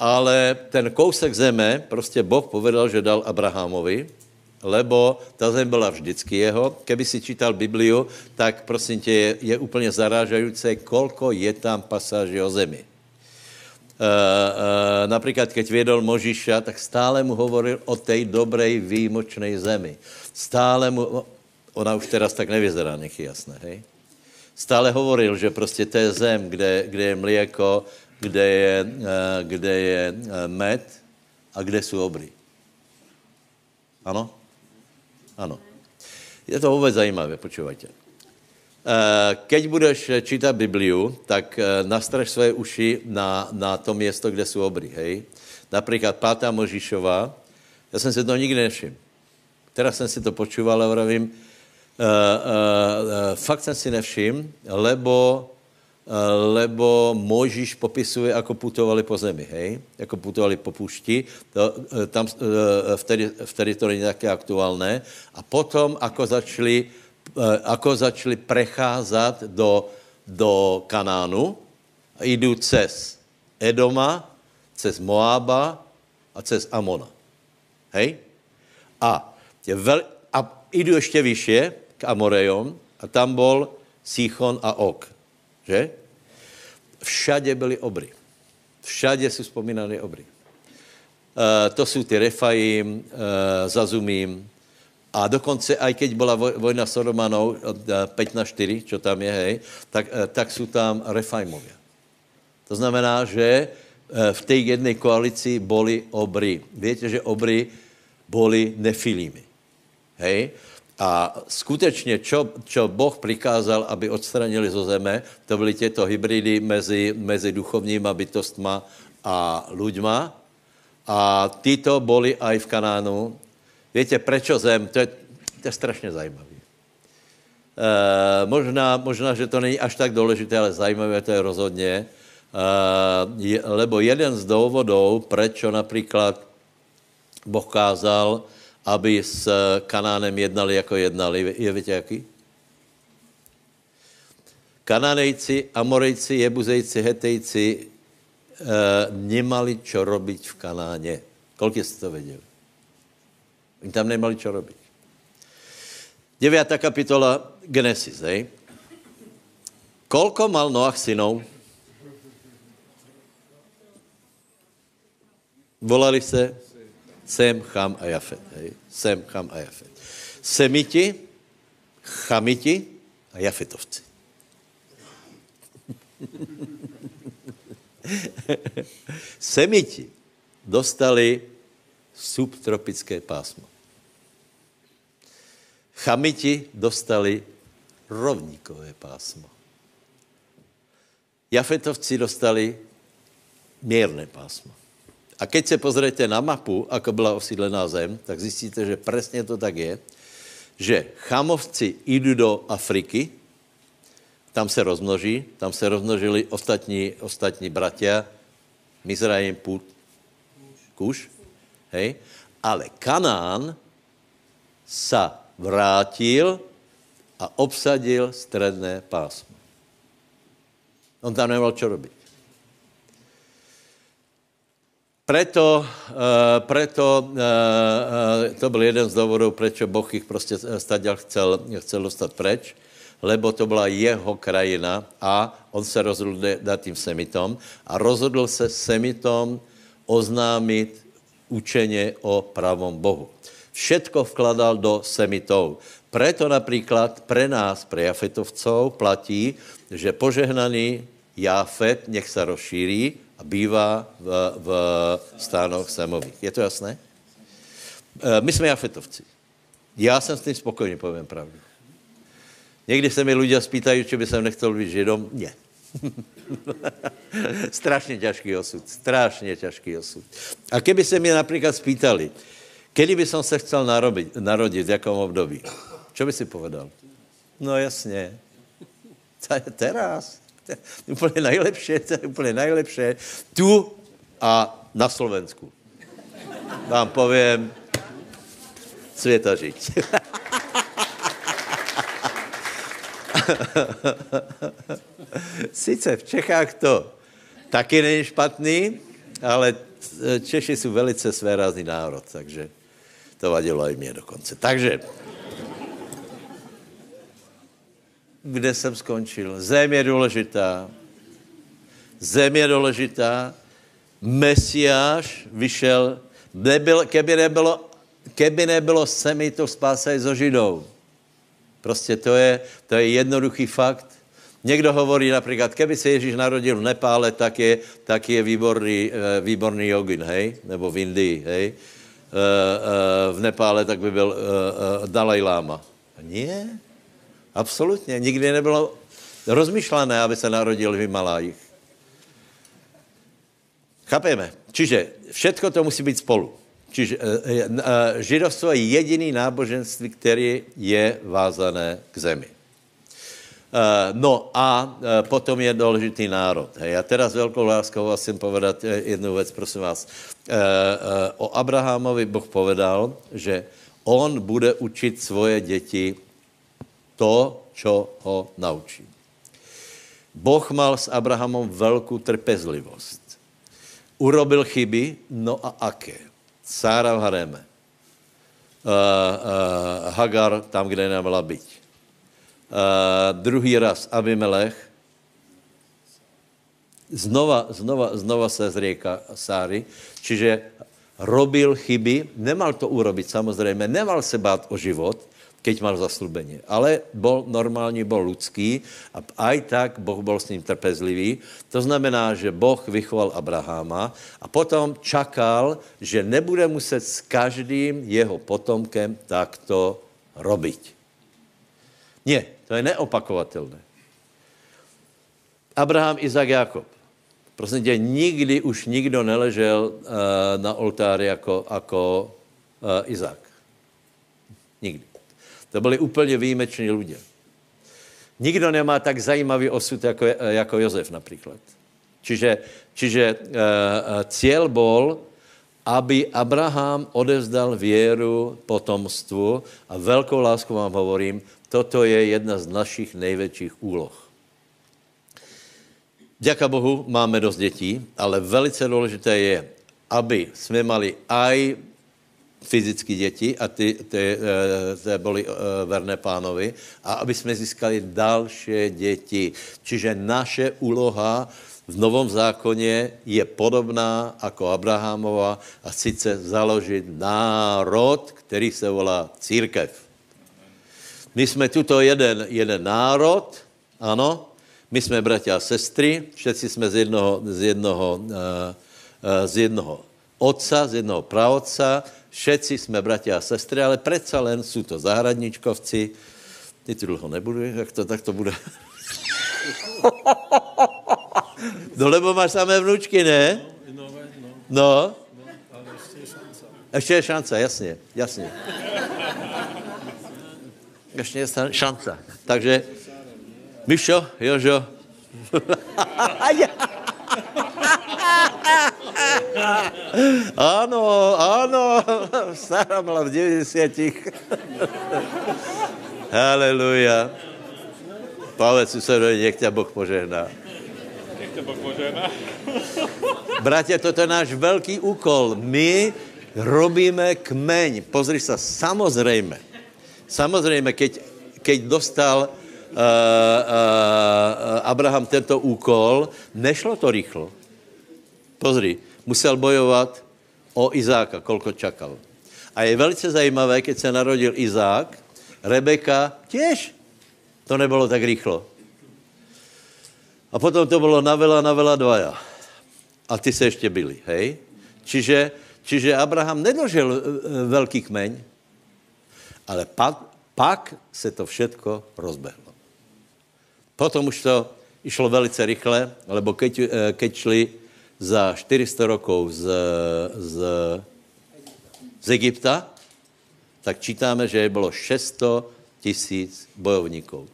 ale ten kousek zeme, prostě Boh povedal, že dal Abrahamovi, lebo ta zem byla vždycky jeho. Keby si čítal Bibliu, tak prosím tě, je, je úplně zarážající, kolko je tam pasáží o zemi. Uh, uh, například, keď vědol Možiša, tak stále mu hovoril o té dobrej výjimočnej zemi. Stále mu, ona už teraz tak nevyzerá, nech je jasné, hej? Stále hovoril, že prostě to je zem, kde, kde je mléko, kde je, uh, kde je med a kde jsou obry. Ano? Ano. Je to vůbec zajímavé, počúvajte. Eh, keď budeš čítat Bibliu, tak eh, nastraž své uši na, na to město, kde jsou obry, hej? Například pátá Možišova, já jsem si to nikdy nevšiml. Teraz jsem si to počúval a vravím, uh, fakt jsem si nevšiml, lebo, lebo Mojžíš popisuje, ako putovali po zemi, hej? Jako putovali po pušti, to, tam uh, vtedy, vtedy to není také aktuálné. A potom, ako začali Eh, ako začali precházet do, do Kanánu a jdou cez Edoma, cez Moába a cez Amona. Hej? A, je vel, a jdu ještě vyšše k Amorejom a tam byl Sichon a Ok. Že? Všade byly obry. Všade jsou vzpomínané obry. Uh, to jsou ty Refaim, uh, Zazumím, a dokonce, aj keď byla vojna s Romanou 5 eh, na 4, čo tam je, hej, tak, eh, tak jsou tam Refajmovia. To znamená, že eh, v té jedné koalici boli obry. Víte, že obry boli nefilými. Hej? A skutečně, čo, čo Boh prikázal, aby odstranili zo zeme, to byly těto hybridy mezi, mezi duchovníma bytostma a ľuďma. A tyto boli aj v Kanánu Víte, prečo zem? To je, to je strašně zajímavé. E, možná, možná, že to není až tak důležité, ale zajímavé to je rozhodně. E, lebo jeden z důvodů, proč například Boh kázal, aby s Kanánem jednali, jako jednali, je víte jaký? Kananejci, Amorejci, Jebuzejci, Hetejci e, nemali čo robiť v Kanáně. Kolik jste to věděli? Oni tam nemali čo robiť. 9. kapitola Genesis, hej. Kolko mal Noach synov? Volali se Sem, Cham a Jafet. Hej. Sem, Cham a Jafet. Semiti, Chamiti a Jafetovci. Semiti dostali subtropické pásmo. Chamiti dostali rovníkové pásmo. Jafetovci dostali mírné pásmo. A keď se pozriete na mapu, ako byla osídlená zem, tak zjistíte, že přesně to tak je, že chamovci jdou do Afriky, tam se rozmnoží, tam se rozmnožili ostatní, ostatní bratia, Mizraim, Put, Kuš, hej, ale Kanán sa vrátil a obsadil stredné pásmo. On tam nemal čo robiť. Preto, uh, preto uh, uh, to byl jeden z důvodů, proč Boh ich prostě stadial chcel, chcel dostat preč, lebo to byla jeho krajina a on se rozhodl dát tím semitom a rozhodl se semitom oznámit učeně o pravom Bohu. Všetko vkladal do semitov. Preto například pre nás, pre Jafetovcov, platí, že požehnaný Jafet nech se rozšíří a bývá v, v stánoch Semových. Je to jasné? E, my jsme Jafetovci. Já jsem s tím spokojný, povím pravdu. Někdy se mi lidé spýtají, či by jsem nechtěl být židom. Ne. strašně těžký osud. Strašně těžký osud. A keby se mě například spýtali, kedy by som se chcel narobit, narodit, v jakom období, čo by si povedal? No jasně. Teraz. úplně nejlepší, to je úplně nejlepší. Tu a na Slovensku. Vám povím, světa žít. Sice v Čechách to taky není špatný, ale Češi jsou velice svérázný národ, takže to vadilo i mě dokonce. Takže kde jsem skončil. Zem je důležitá. Zem je důležitá. Mesiáš vyšel, nebyl, keby, nebylo, keby nebylo to spásaj zo Židou. Prostě to je, to je jednoduchý fakt. Někdo hovorí například, keby se Ježíš narodil v Nepále, tak je, tak je výborný, eh, výborný jogin, hej? Nebo v Indii, hej? Eh, eh, v Nepále tak by byl Dalaj Lama. Nie, Absolutně. Nikdy nebylo rozmyšlené, aby se narodil v Himalájích. Chápeme? Čiže všetko to musí být spolu. Čiže uh, židovstvo je jediný náboženství, který je vázané k zemi. Uh, no a uh, potom je důležitý národ. Hej. A teraz velkou láskou vás chcem povedat jednu věc, prosím vás. O Abrahamovi Boh povedal, že on bude učit svoje děti to, čo ho naučí. Boh mal s Abrahamom velkou trpezlivost. Urobil chyby, no a aké? Sára v hareme. Uh, uh, Hagar tam, kde neměla být. Uh, druhý raz Abimelech. Znova, znova, znova se zrieka Sáry. Čiže robil chyby, nemal to urobit samozřejmě, nemal se bát o život, keď mal zaslubení. Ale bol normální, bol lidský a aj tak Boh bol s ním trpezlivý. To znamená, že Boh vychoval Abraháma a potom čakal, že nebude muset s každým jeho potomkem takto robiť. Nie, to je neopakovatelné. Abraham, Izak, Jakob. Prosím tě, nikdy už nikdo neležel uh, na oltáři jako, jako uh, Izák. Nikdy. To byli úplně výjimeční lidé. Nikdo nemá tak zajímavý osud jako, jako Jozef například. Čiže, čiže uh, cíl bol, aby Abraham odevzdal věru potomstvu a velkou lásku vám hovorím, toto je jedna z našich největších úloh. Děka Bohu, máme dost dětí, ale velice důležité je, aby jsme mali aj fyzicky děti a ty, ty, ty byly verné pánovi a aby jsme získali další děti. Čiže naše úloha v Novom zákoně je podobná jako Abrahamova a sice založit národ, který se volá církev. My jsme tuto jeden, jeden národ, ano, my jsme bratia a sestry, všetci jsme z jednoho, z jednoho, z jednoho otca, z jednoho praotca, všetci jsme bratia a sestry, ale přece len jsou to zahradničkovci. Ty tu dlouho nebudu, jak to tak to bude. no lebo máš samé vnučky, ne? No. no. Ale ještě je šance. Ještě je šance, jasně, jasně. Ještě je šance. Takže, Mišo, Jožo. ano, ano, stará byla v 90. Haleluja. Povedz susedovi, nech ťa Boh požehná. Nech ťa Boh požehná. Bratia, toto je náš velký úkol. My robíme kmeň. Pozri sa, samozrejme. Samozrejme, keď, keď dostal uh, uh, Abraham tento úkol, nešlo to rýchlo. Pozri, musel bojovat o Izáka, kolko čakal. A je velice zajímavé, keď se narodil Izák, Rebeka těž to nebylo tak rychlo. A potom to bylo na vela, na vela dvaja. A ty se ještě byli, hej? Čiže, čiže Abraham nedožil e, velký kmeň, ale pak, pak se to všetko rozbehlo. Potom už to išlo velice rychle, lebo keď, e, keď šli za 400 rokov z, z, z Egypta, tak čítáme, že bylo 600 tisíc bojovníků.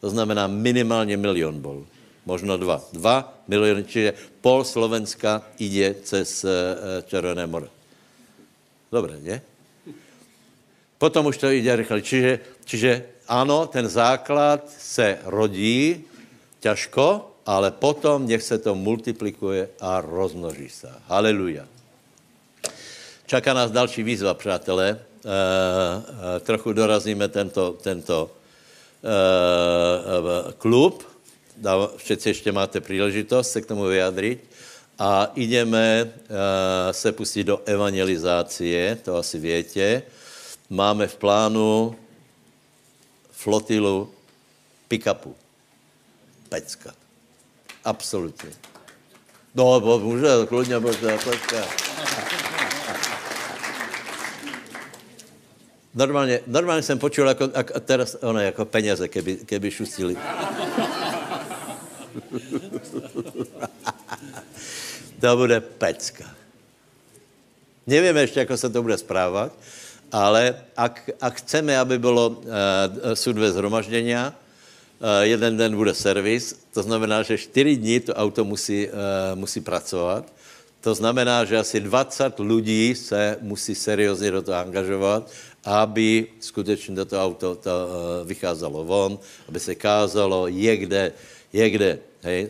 To znamená minimálně milion bol. Možno dva. Dva miliony, čiže pol Slovenska jde cez eh, Červené more. Dobře, ne? Potom už to jde rychle. Čiže, čiže ano, ten základ se rodí těžko, ale potom nech se to multiplikuje a rozmnoží se. Haleluja. Čaká nás další výzva, přátelé. Uh, uh, trochu dorazíme tento, tento uh, klub. Všetci ještě máte příležitost se k tomu vyjádřit. A ideme uh, se pustit do evangelizácie, to asi větě. Máme v plánu flotilu pick-upu. Pecka. Absolutně. No, může, kludně, může, pecka. Normálně, normálně jsem počul, jako, jako teraz, ono, jako peněze, keby, keby šustili. to bude pecka. Nevíme ještě, jak se to bude správat, ale ak, ak chceme, aby bylo uh, sudvé zhromaždění, uh, jeden den bude servis, to znamená, že čtyři dní to auto musí, uh, musí pracovat, to znamená, že asi 20 lidí se musí seriózně do toho angažovat aby skutečně do toho auto to, uh, vycházelo von, aby se kázalo, je kde, je kde. Hej.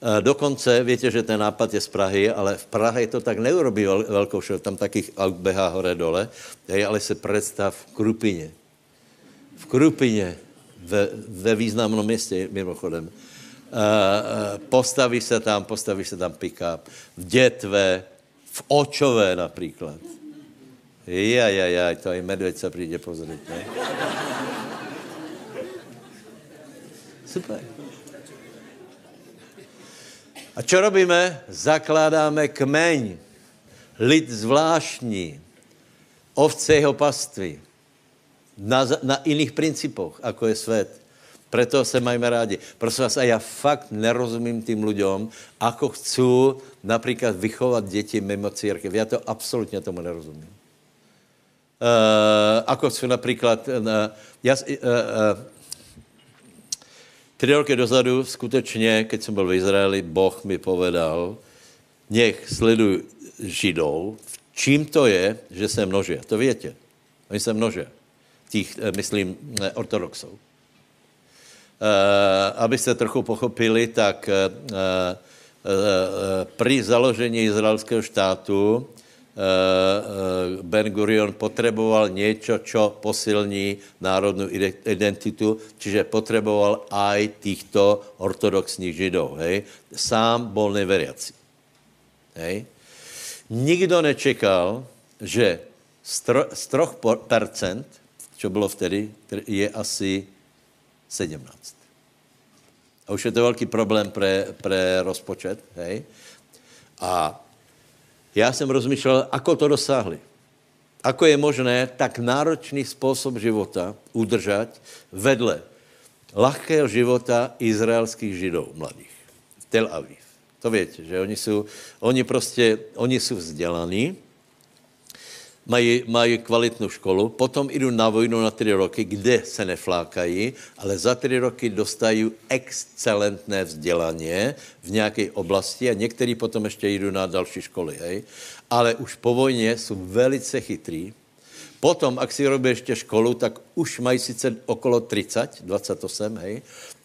Uh, dokonce, víte, že ten nápad je z Prahy, ale v Prahe to tak neurobí velkou show, tam takých aut běhá hore dole, hej, ale se představ v Krupině. V Krupině, ve, ve významnom městě, mimochodem. Uh, uh, postaví se tam, postaví se tam pick-up. V Dětve, v Očové například Ja, ja, ja, to aj medveď sa príde pozrieť, ne? Super. A čo robíme? Zakládáme kmeň, lid zvláštní, ovce jeho pastvy, na, na iných principoch, ako je svět. Preto se majme rádi. Prosím vás, a já fakt nerozumím tým ľuďom, ako chcú například vychovat děti mimo církev. Já to absolutně tomu nerozumím. Uh, ako jsou například, uh, já, uh, uh, tři roky dozadu skutečně, keď jsem byl v Izraeli, Boh mi povedal, nech sleduj Židou, čím to je, že se množí. To větě. Oni se množí. Těch, myslím, ortodoxů. Uh, abyste trochu pochopili, tak při založení izraelského štátu Ben Gurion potreboval něco, čo posilní národnou identitu, čiže potreboval aj týchto ortodoxních židov, hej. Sám bol neveriaci. Hej. Nikdo nečekal, že z 3%, čo bylo vtedy, je asi 17. A už je to velký problém pre rozpočet, hej. A já jsem rozmýšlel, ako to dosáhli. Ako je možné tak náročný způsob života udržet vedle lahkého života izraelských židov mladých Tel Aviv. To víte, že oni jsou, oni prostě, oni jsou vzdělaní, mají, mají kvalitnou školu, potom jdou na vojnu na tři roky, kde se neflákají, ale za tři roky dostají excelentné vzdělání v nějaké oblasti a někteří potom ještě jdou na další školy, hej. Ale už po vojně jsou velice chytrý. Potom, ak si robí ještě školu, tak už mají sice okolo 30, 28, hej,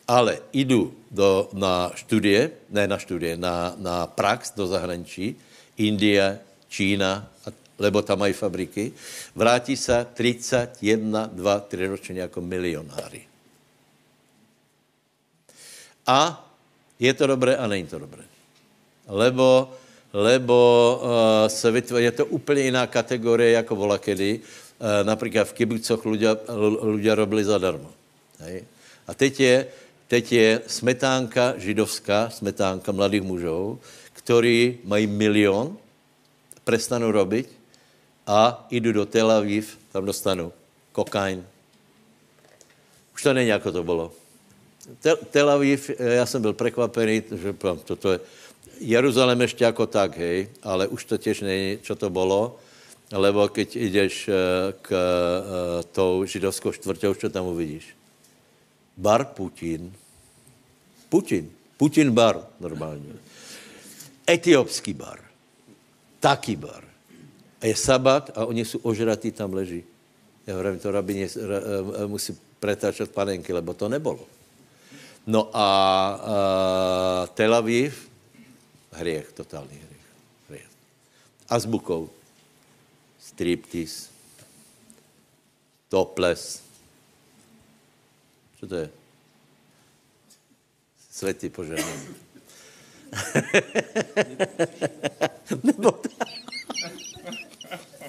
ale jdu do, na studie, ne na studie, na, na prax do zahraničí, Indie, Čína lebo tam mají fabriky, vrátí se 31, 2, 3 ročně jako milionáři. A je to dobré a není to dobré. Lebo, lebo uh, se vytvoří, je to úplně jiná kategorie jako volakedy. Uh, například v kibucoch ľudia robili zadarmo. Hej? A teď je, teď je smetánka židovská, smetánka mladých mužů, ktorí mají milion, prestanou robiť a jdu do Tel Aviv, tam dostanu kokain. Už to není, jako to bylo. Tel, Tel Aviv, já jsem byl překvapený, že toto je, Jeruzalém ještě jako tak, hej, ale už to těž není, co to bylo, lebo keď jdeš eh, k uh, tou židovskou čtvrtou, co tam uvidíš? Bar Putin. Putin. Putin bar normálně. Etiopský bar. Taký bar a je sabat a oni jsou ožratí, tam leží. Já hovorím, to rabině eh, eh, musí pretáčet panenky, lebo to nebylo. No a, a Tel Aviv, hriech, totální hriech. hriech. Azbukou, striptease, topless. Co to je? Světý požehnání. Nebo tak.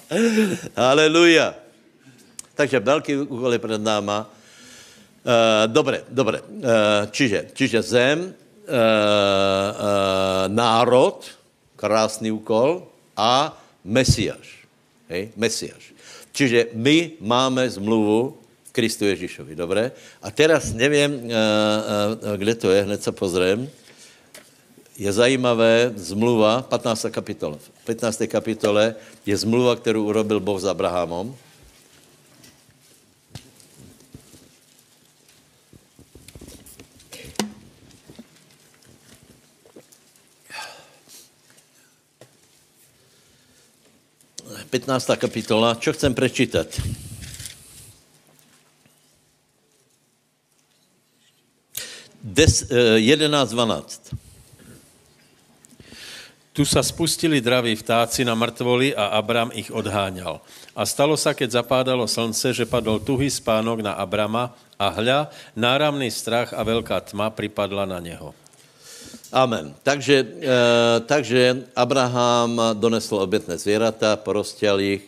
Haleluja. Takže velký úkol je před náma. Uh, eh, dobre, dobre. Uh, čiže, čiže zem, uh, uh, národ, krásný úkol, a Mesiáš. Hej, Mesiáš. Čiže my máme zmluvu Kristu Ježíšovi, dobré? A teraz nevím, kde to je, hned se pozriem je zajímavé zmluva, 15. kapitola. V 15. kapitole je zmluva, kterou urobil Boh s Abrahamom. Petnáctá kapitola. Čo chcem prečítat? Des, eh, 11, 12. Tu sa spustili draví vtáci na mrtvoli a Abram ich odháňal. A stalo sa, keď zapádalo slnce, že padol tuhý spánok na Abrama a hľa, náramný strach a veľká tma pripadla na něho. Amen. Takže, e, takže Abraham donesl obětné zvěrata, porostěl jich.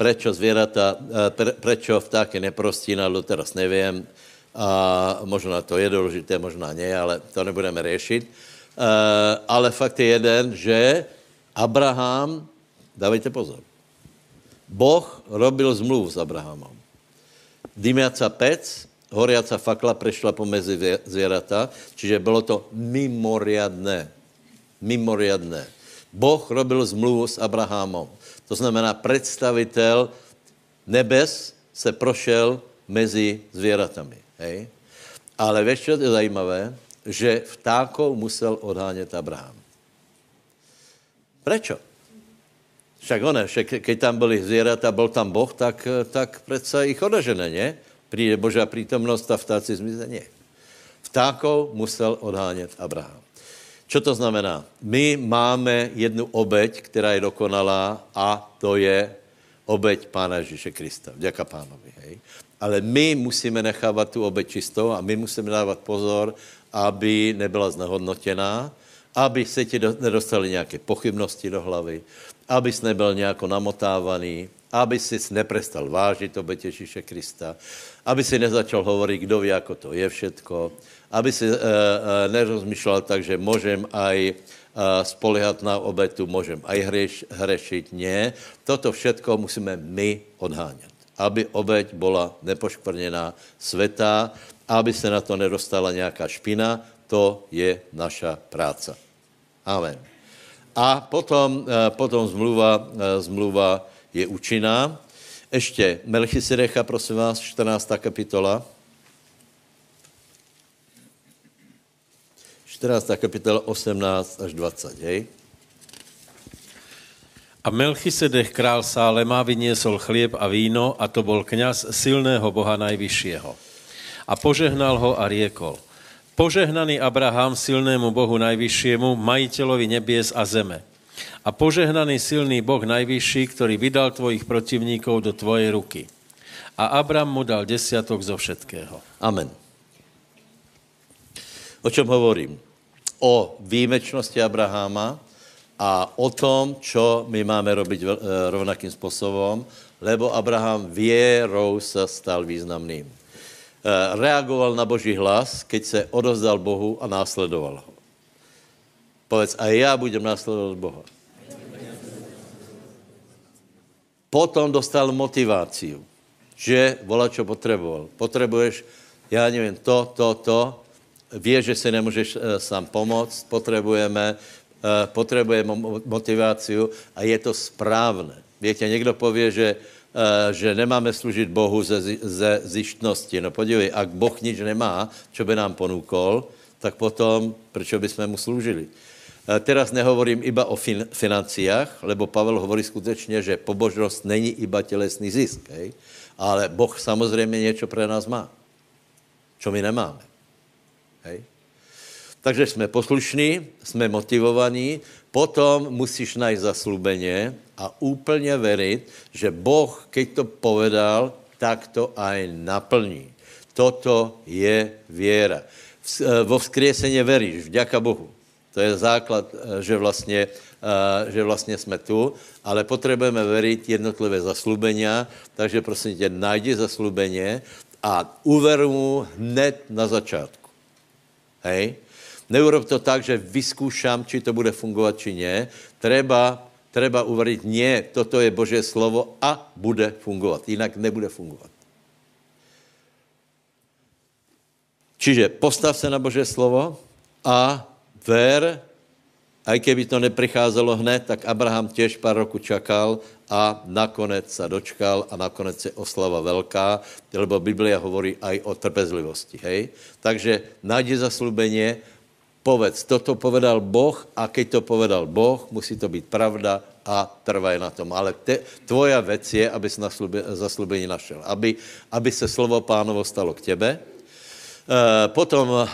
Prečo zvěrata, e, pre, prečo vtáky neprostínalo, teraz nevím. A možná to je důležité, možná ne, ale to nebudeme řešit. Eh, ale fakt je jeden, že Abraham, dávejte pozor, Boh robil zmluv s Abrahamom. Dymiaca pec, horiaca fakla prešla pomezi zvierata, čiže bylo to mimoriadné. Mimoriadné. Boh robil zmluvu s Abrahamom. To znamená, představitel nebes se prošel mezi zvěratami. Hej? Ale víš, co je zajímavé? Že vtákov musel odhánět Abraham. Prečo? Však však keď tam byli zvěrata, byl tam Boh, tak, tak přece ich odežene, ne? Přijde Božá přítomnost a vtáci zmize, ne. Vtákov musel odhánět Abraham. Čo to znamená? My máme jednu obeď, která je dokonalá a to je obeď Pána Ježíše Krista. Vďaka Pánovi. Hej? Ale my musíme nechávat tu obeď čistou a my musíme dávat pozor, aby nebyla znehodnotěná, aby se ti nedostali nějaké pochybnosti do hlavy, aby jsi nebyl nějako namotávaný, aby si neprestal vážit oběť Ježíše Krista, aby si nezačal hovorit, kdo ví, jako to je všetko, aby si e, e, nerozmýšlel tak, že můžem aj e, spolehat na obetu, můžem aj hreš, hrešit. Ne, toto všetko musíme my odhánět. Aby obeť byla nepoškvrněná, svetá, aby se na to nedostala nějaká špina, to je naša práca. Amen. A potom, potom zmluva, zmluva je účinná. Ještě Melchisedecha, prosím vás, 14. kapitola. 14. kapitola 18 až 20, hej? A Melchisedech král Sálema vyniesol chlieb a víno a to bol kňaz silného Boha Najvyššieho. A požehnal ho a riekol. Požehnaný Abraham silnému Bohu Najvyššiemu, majiteľovi nebies a zeme. A požehnaný silný Boh Najvyšší, ktorý vydal tvojich protivníkov do tvojej ruky. A Abram mu dal desiatok zo všetkého. Amen. O čem hovorím? o výjimečnosti Abraháma a o tom, čo my máme robiť eh, rovnakým způsobem, lebo Abraham věrou se stal významným. Eh, reagoval na Boží hlas, keď se odozdal Bohu a následoval ho. Povedz, a já budem následovat Boha. Potom dostal motiváciu, že volá, čo potřeboval. Potřebuješ, já nevím, to, to, to, Víš, že si nemůžeš eh, sám pomoct, potřebujeme, eh, potřebujeme motiváciu a je to správné. Víte, někdo pově, že, že nemáme služit Bohu ze, ze zištnosti. No podívej, ak Boh nič nemá, čo by nám ponúkol, tak potom, proč bychom mu slúžili? Teraz nehovorím iba o fin- financiách, lebo Pavel hovorí skutečně, že pobožnost není iba tělesný zisk, hej? ale Boh samozřejmě něco pro nás má, čo my nemáme. Hej? Takže jsme poslušní, jsme motivovaní, potom musíš najít zaslubeně a úplně veriť, že Boh, keď to povedal, tak to aj naplní. Toto je věra. Eh, vo vzkriesenie veríš, vďaka Bohu. To je základ, eh, že vlastně, eh, že vlastně jsme tu, ale potřebujeme veriť jednotlivé zaslubenia, takže prosím tě, najdi zaslubeně a uver mu hned na začátku. Hej? Neurob to tak, že vyskúšam, či to bude fungovat, či ne. Treba, treba uveriť, nie, toto je Boží slovo a bude fungovat. Jinak nebude fungovat. Čiže postav se na Boží slovo a ver, aj keby to nepricházelo hned, tak Abraham těž pár roku čakal a nakonec se dočkal a nakonec je oslava velká, lebo Biblia hovorí aj o trpezlivosti, hej? Takže najdi zaslubenie, povedz, toto povedal Boh a keď to povedal Boh, musí to být pravda a trvaj na tom. Ale te, tvoja věc je, aby si zaslubení našel. Aby, aby se slovo pánovo stalo k tebe, Eh, potom eh,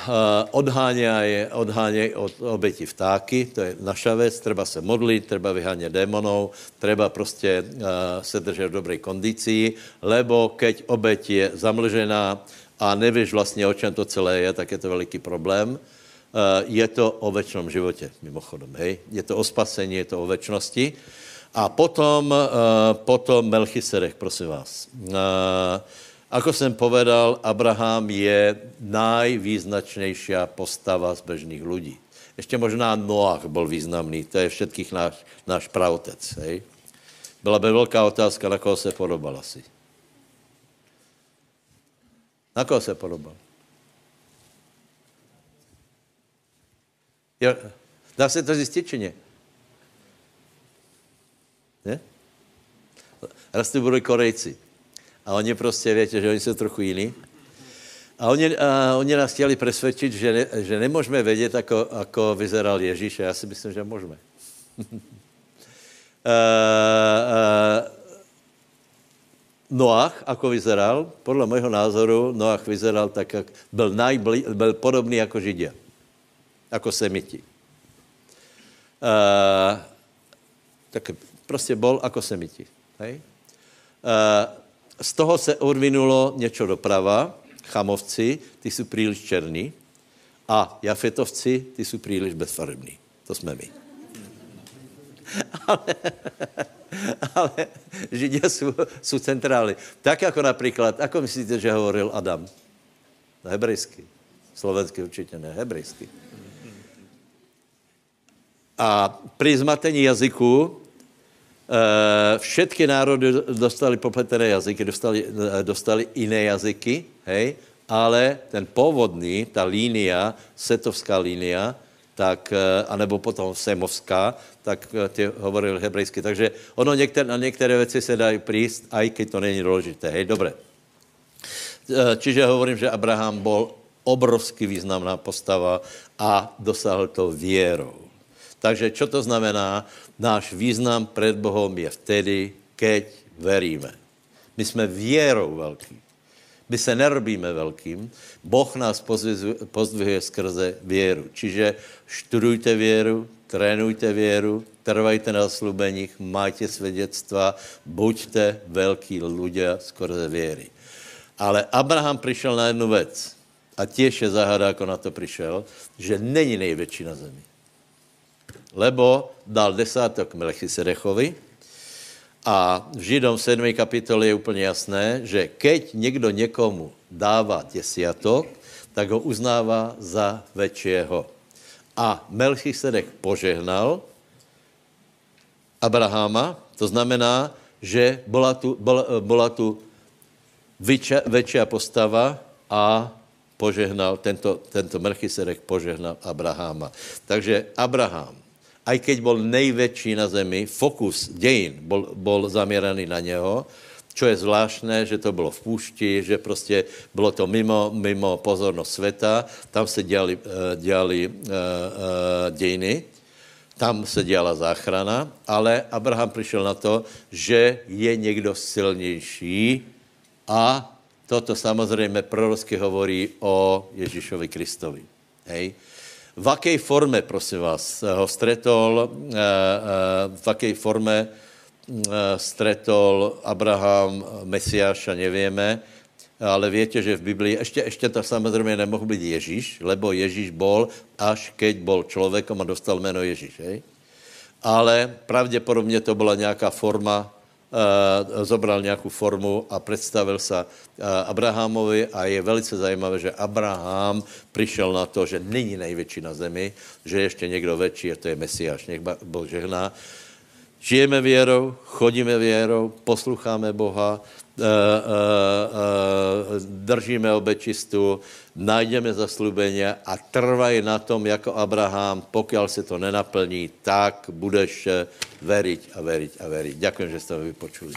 odháněj, odháněj od oběti vtáky, to je naša věc, treba se modlit, treba vyhánět démonů, treba prostě eh, se držet v dobré kondici, lebo keď oběť je zamlžená a nevíš vlastně, o čem to celé je, tak je to veliký problém. Je to o večnom životě, mimochodem, hej? Je to o spasení, je to o večnosti. A potom, potom Melchisedech, prosím vás. Ako jsem povedal, Abraham je najvýznačnější postava z bežných lidí. Ještě možná Noach byl významný, to je všetkých náš, náš pravotec. Hej? Byla by velká otázka, na koho se podobal asi. Na koho se podobal? Jo, dá se to zjistit, či ne? Ne? Raz to budou Korejci. A oni prostě, víte, že oni jsou trochu jiní. A oni, a oni nás chtěli přesvědčit, že, ne, že nemůžeme vědět, ako, ako vyzeral Ježíš. A já si myslím, že můžeme. uh, uh, Noach, ako vyzeral, podle mého názoru, Noach vyzeral tak, jak byl, najbli, byl podobný jako Židia. Jako Semiti. tak prostě bol jako semiti. Hej? Z toho se odvinulo něco doprava, chamovci, ty jsou příliš černí, a jafetovci, ty jsou příliš bezfarební. To jsme my. ale, ale Židia jsou, jsou centrály. Tak jako například, ako myslíte, že hovoril Adam? No, hebrejsky. Slovensky určitě ne, hebrejsky. A při zmatení jazyku e, všetky národy dostali popletené jazyky, dostali, e, dostali jiné jazyky, hej, ale ten původný, ta línia, setovská línia, tak, eh, anebo potom semovská, tak eh, ty hovoril hebrejsky. Takže ono některé, na některé věci se dají príst, aj keď to není důležité. Hej, dobré. Eh, čiže hovorím, že Abraham byl obrovsky významná postava a dosáhl to věrou. Takže čo to znamená? Náš význam před Bohem je vtedy, keď veríme. My jsme věrou velký. My se nerobíme velkým. Boh nás pozdvihuje skrze věru. Čiže študujte věru, trénujte věru, trvajte na slubeních, majte svědectva, buďte velký lidé skrze věry. Ale Abraham přišel na jednu věc. A těž je záhada, jako na to přišel, že není největší na zemi. Lebo dal desátok Melchisedechovi, a v Židom 7. kapitole je úplně jasné, že keď někdo někomu dává desiatok, tak ho uznává za väčšieho. A Melchisedek požehnal Abraháma, to znamená, že byla tu, byla tu väčšia postava a požehnal, tento, tento Melchisedek požehnal Abraháma. Takže Abraham aj keď byl největší na zemi, fokus dějin byl, byl zaměřený na něho, čo je zvláštné, že to bylo v půšti, že prostě bylo to mimo, mimo pozornost světa, tam se dělali, eh, dělali uh, uh, dějiny, tam se dělala záchrana, ale Abraham přišel na to, že je někdo silnější a toto samozřejmě prorocky hovorí o Ježíšovi Kristovi. Hej? V jaké formě, prosím vás, ho stretol, eh, eh, v jaké formě eh, stretol Abraham Mesiáša, nevíme, ale víte, že v Biblii, ještě, ještě to samozřejmě nemohl být Ježíš, lebo Ježíš bol, až keď bol člověkom a dostal jméno Ježíš, hej? Ale pravděpodobně to byla nějaká forma Eh, zobral nějakou formu a představil se Abrahamovi a je velice zajímavé, že Abraham přišel na to, že není největší na zemi, že ještě někdo větší, a to je Mesiáš, nech Boh žehná. Žijeme věrou, chodíme věrou, posloucháme Boha, držíme obečistu, najdeme zaslubeně a trvají na tom, jako Abraham, pokud se to nenaplní, tak budeš veriť a veriť a veriť. Ďakujem, že jste mi vypočuli.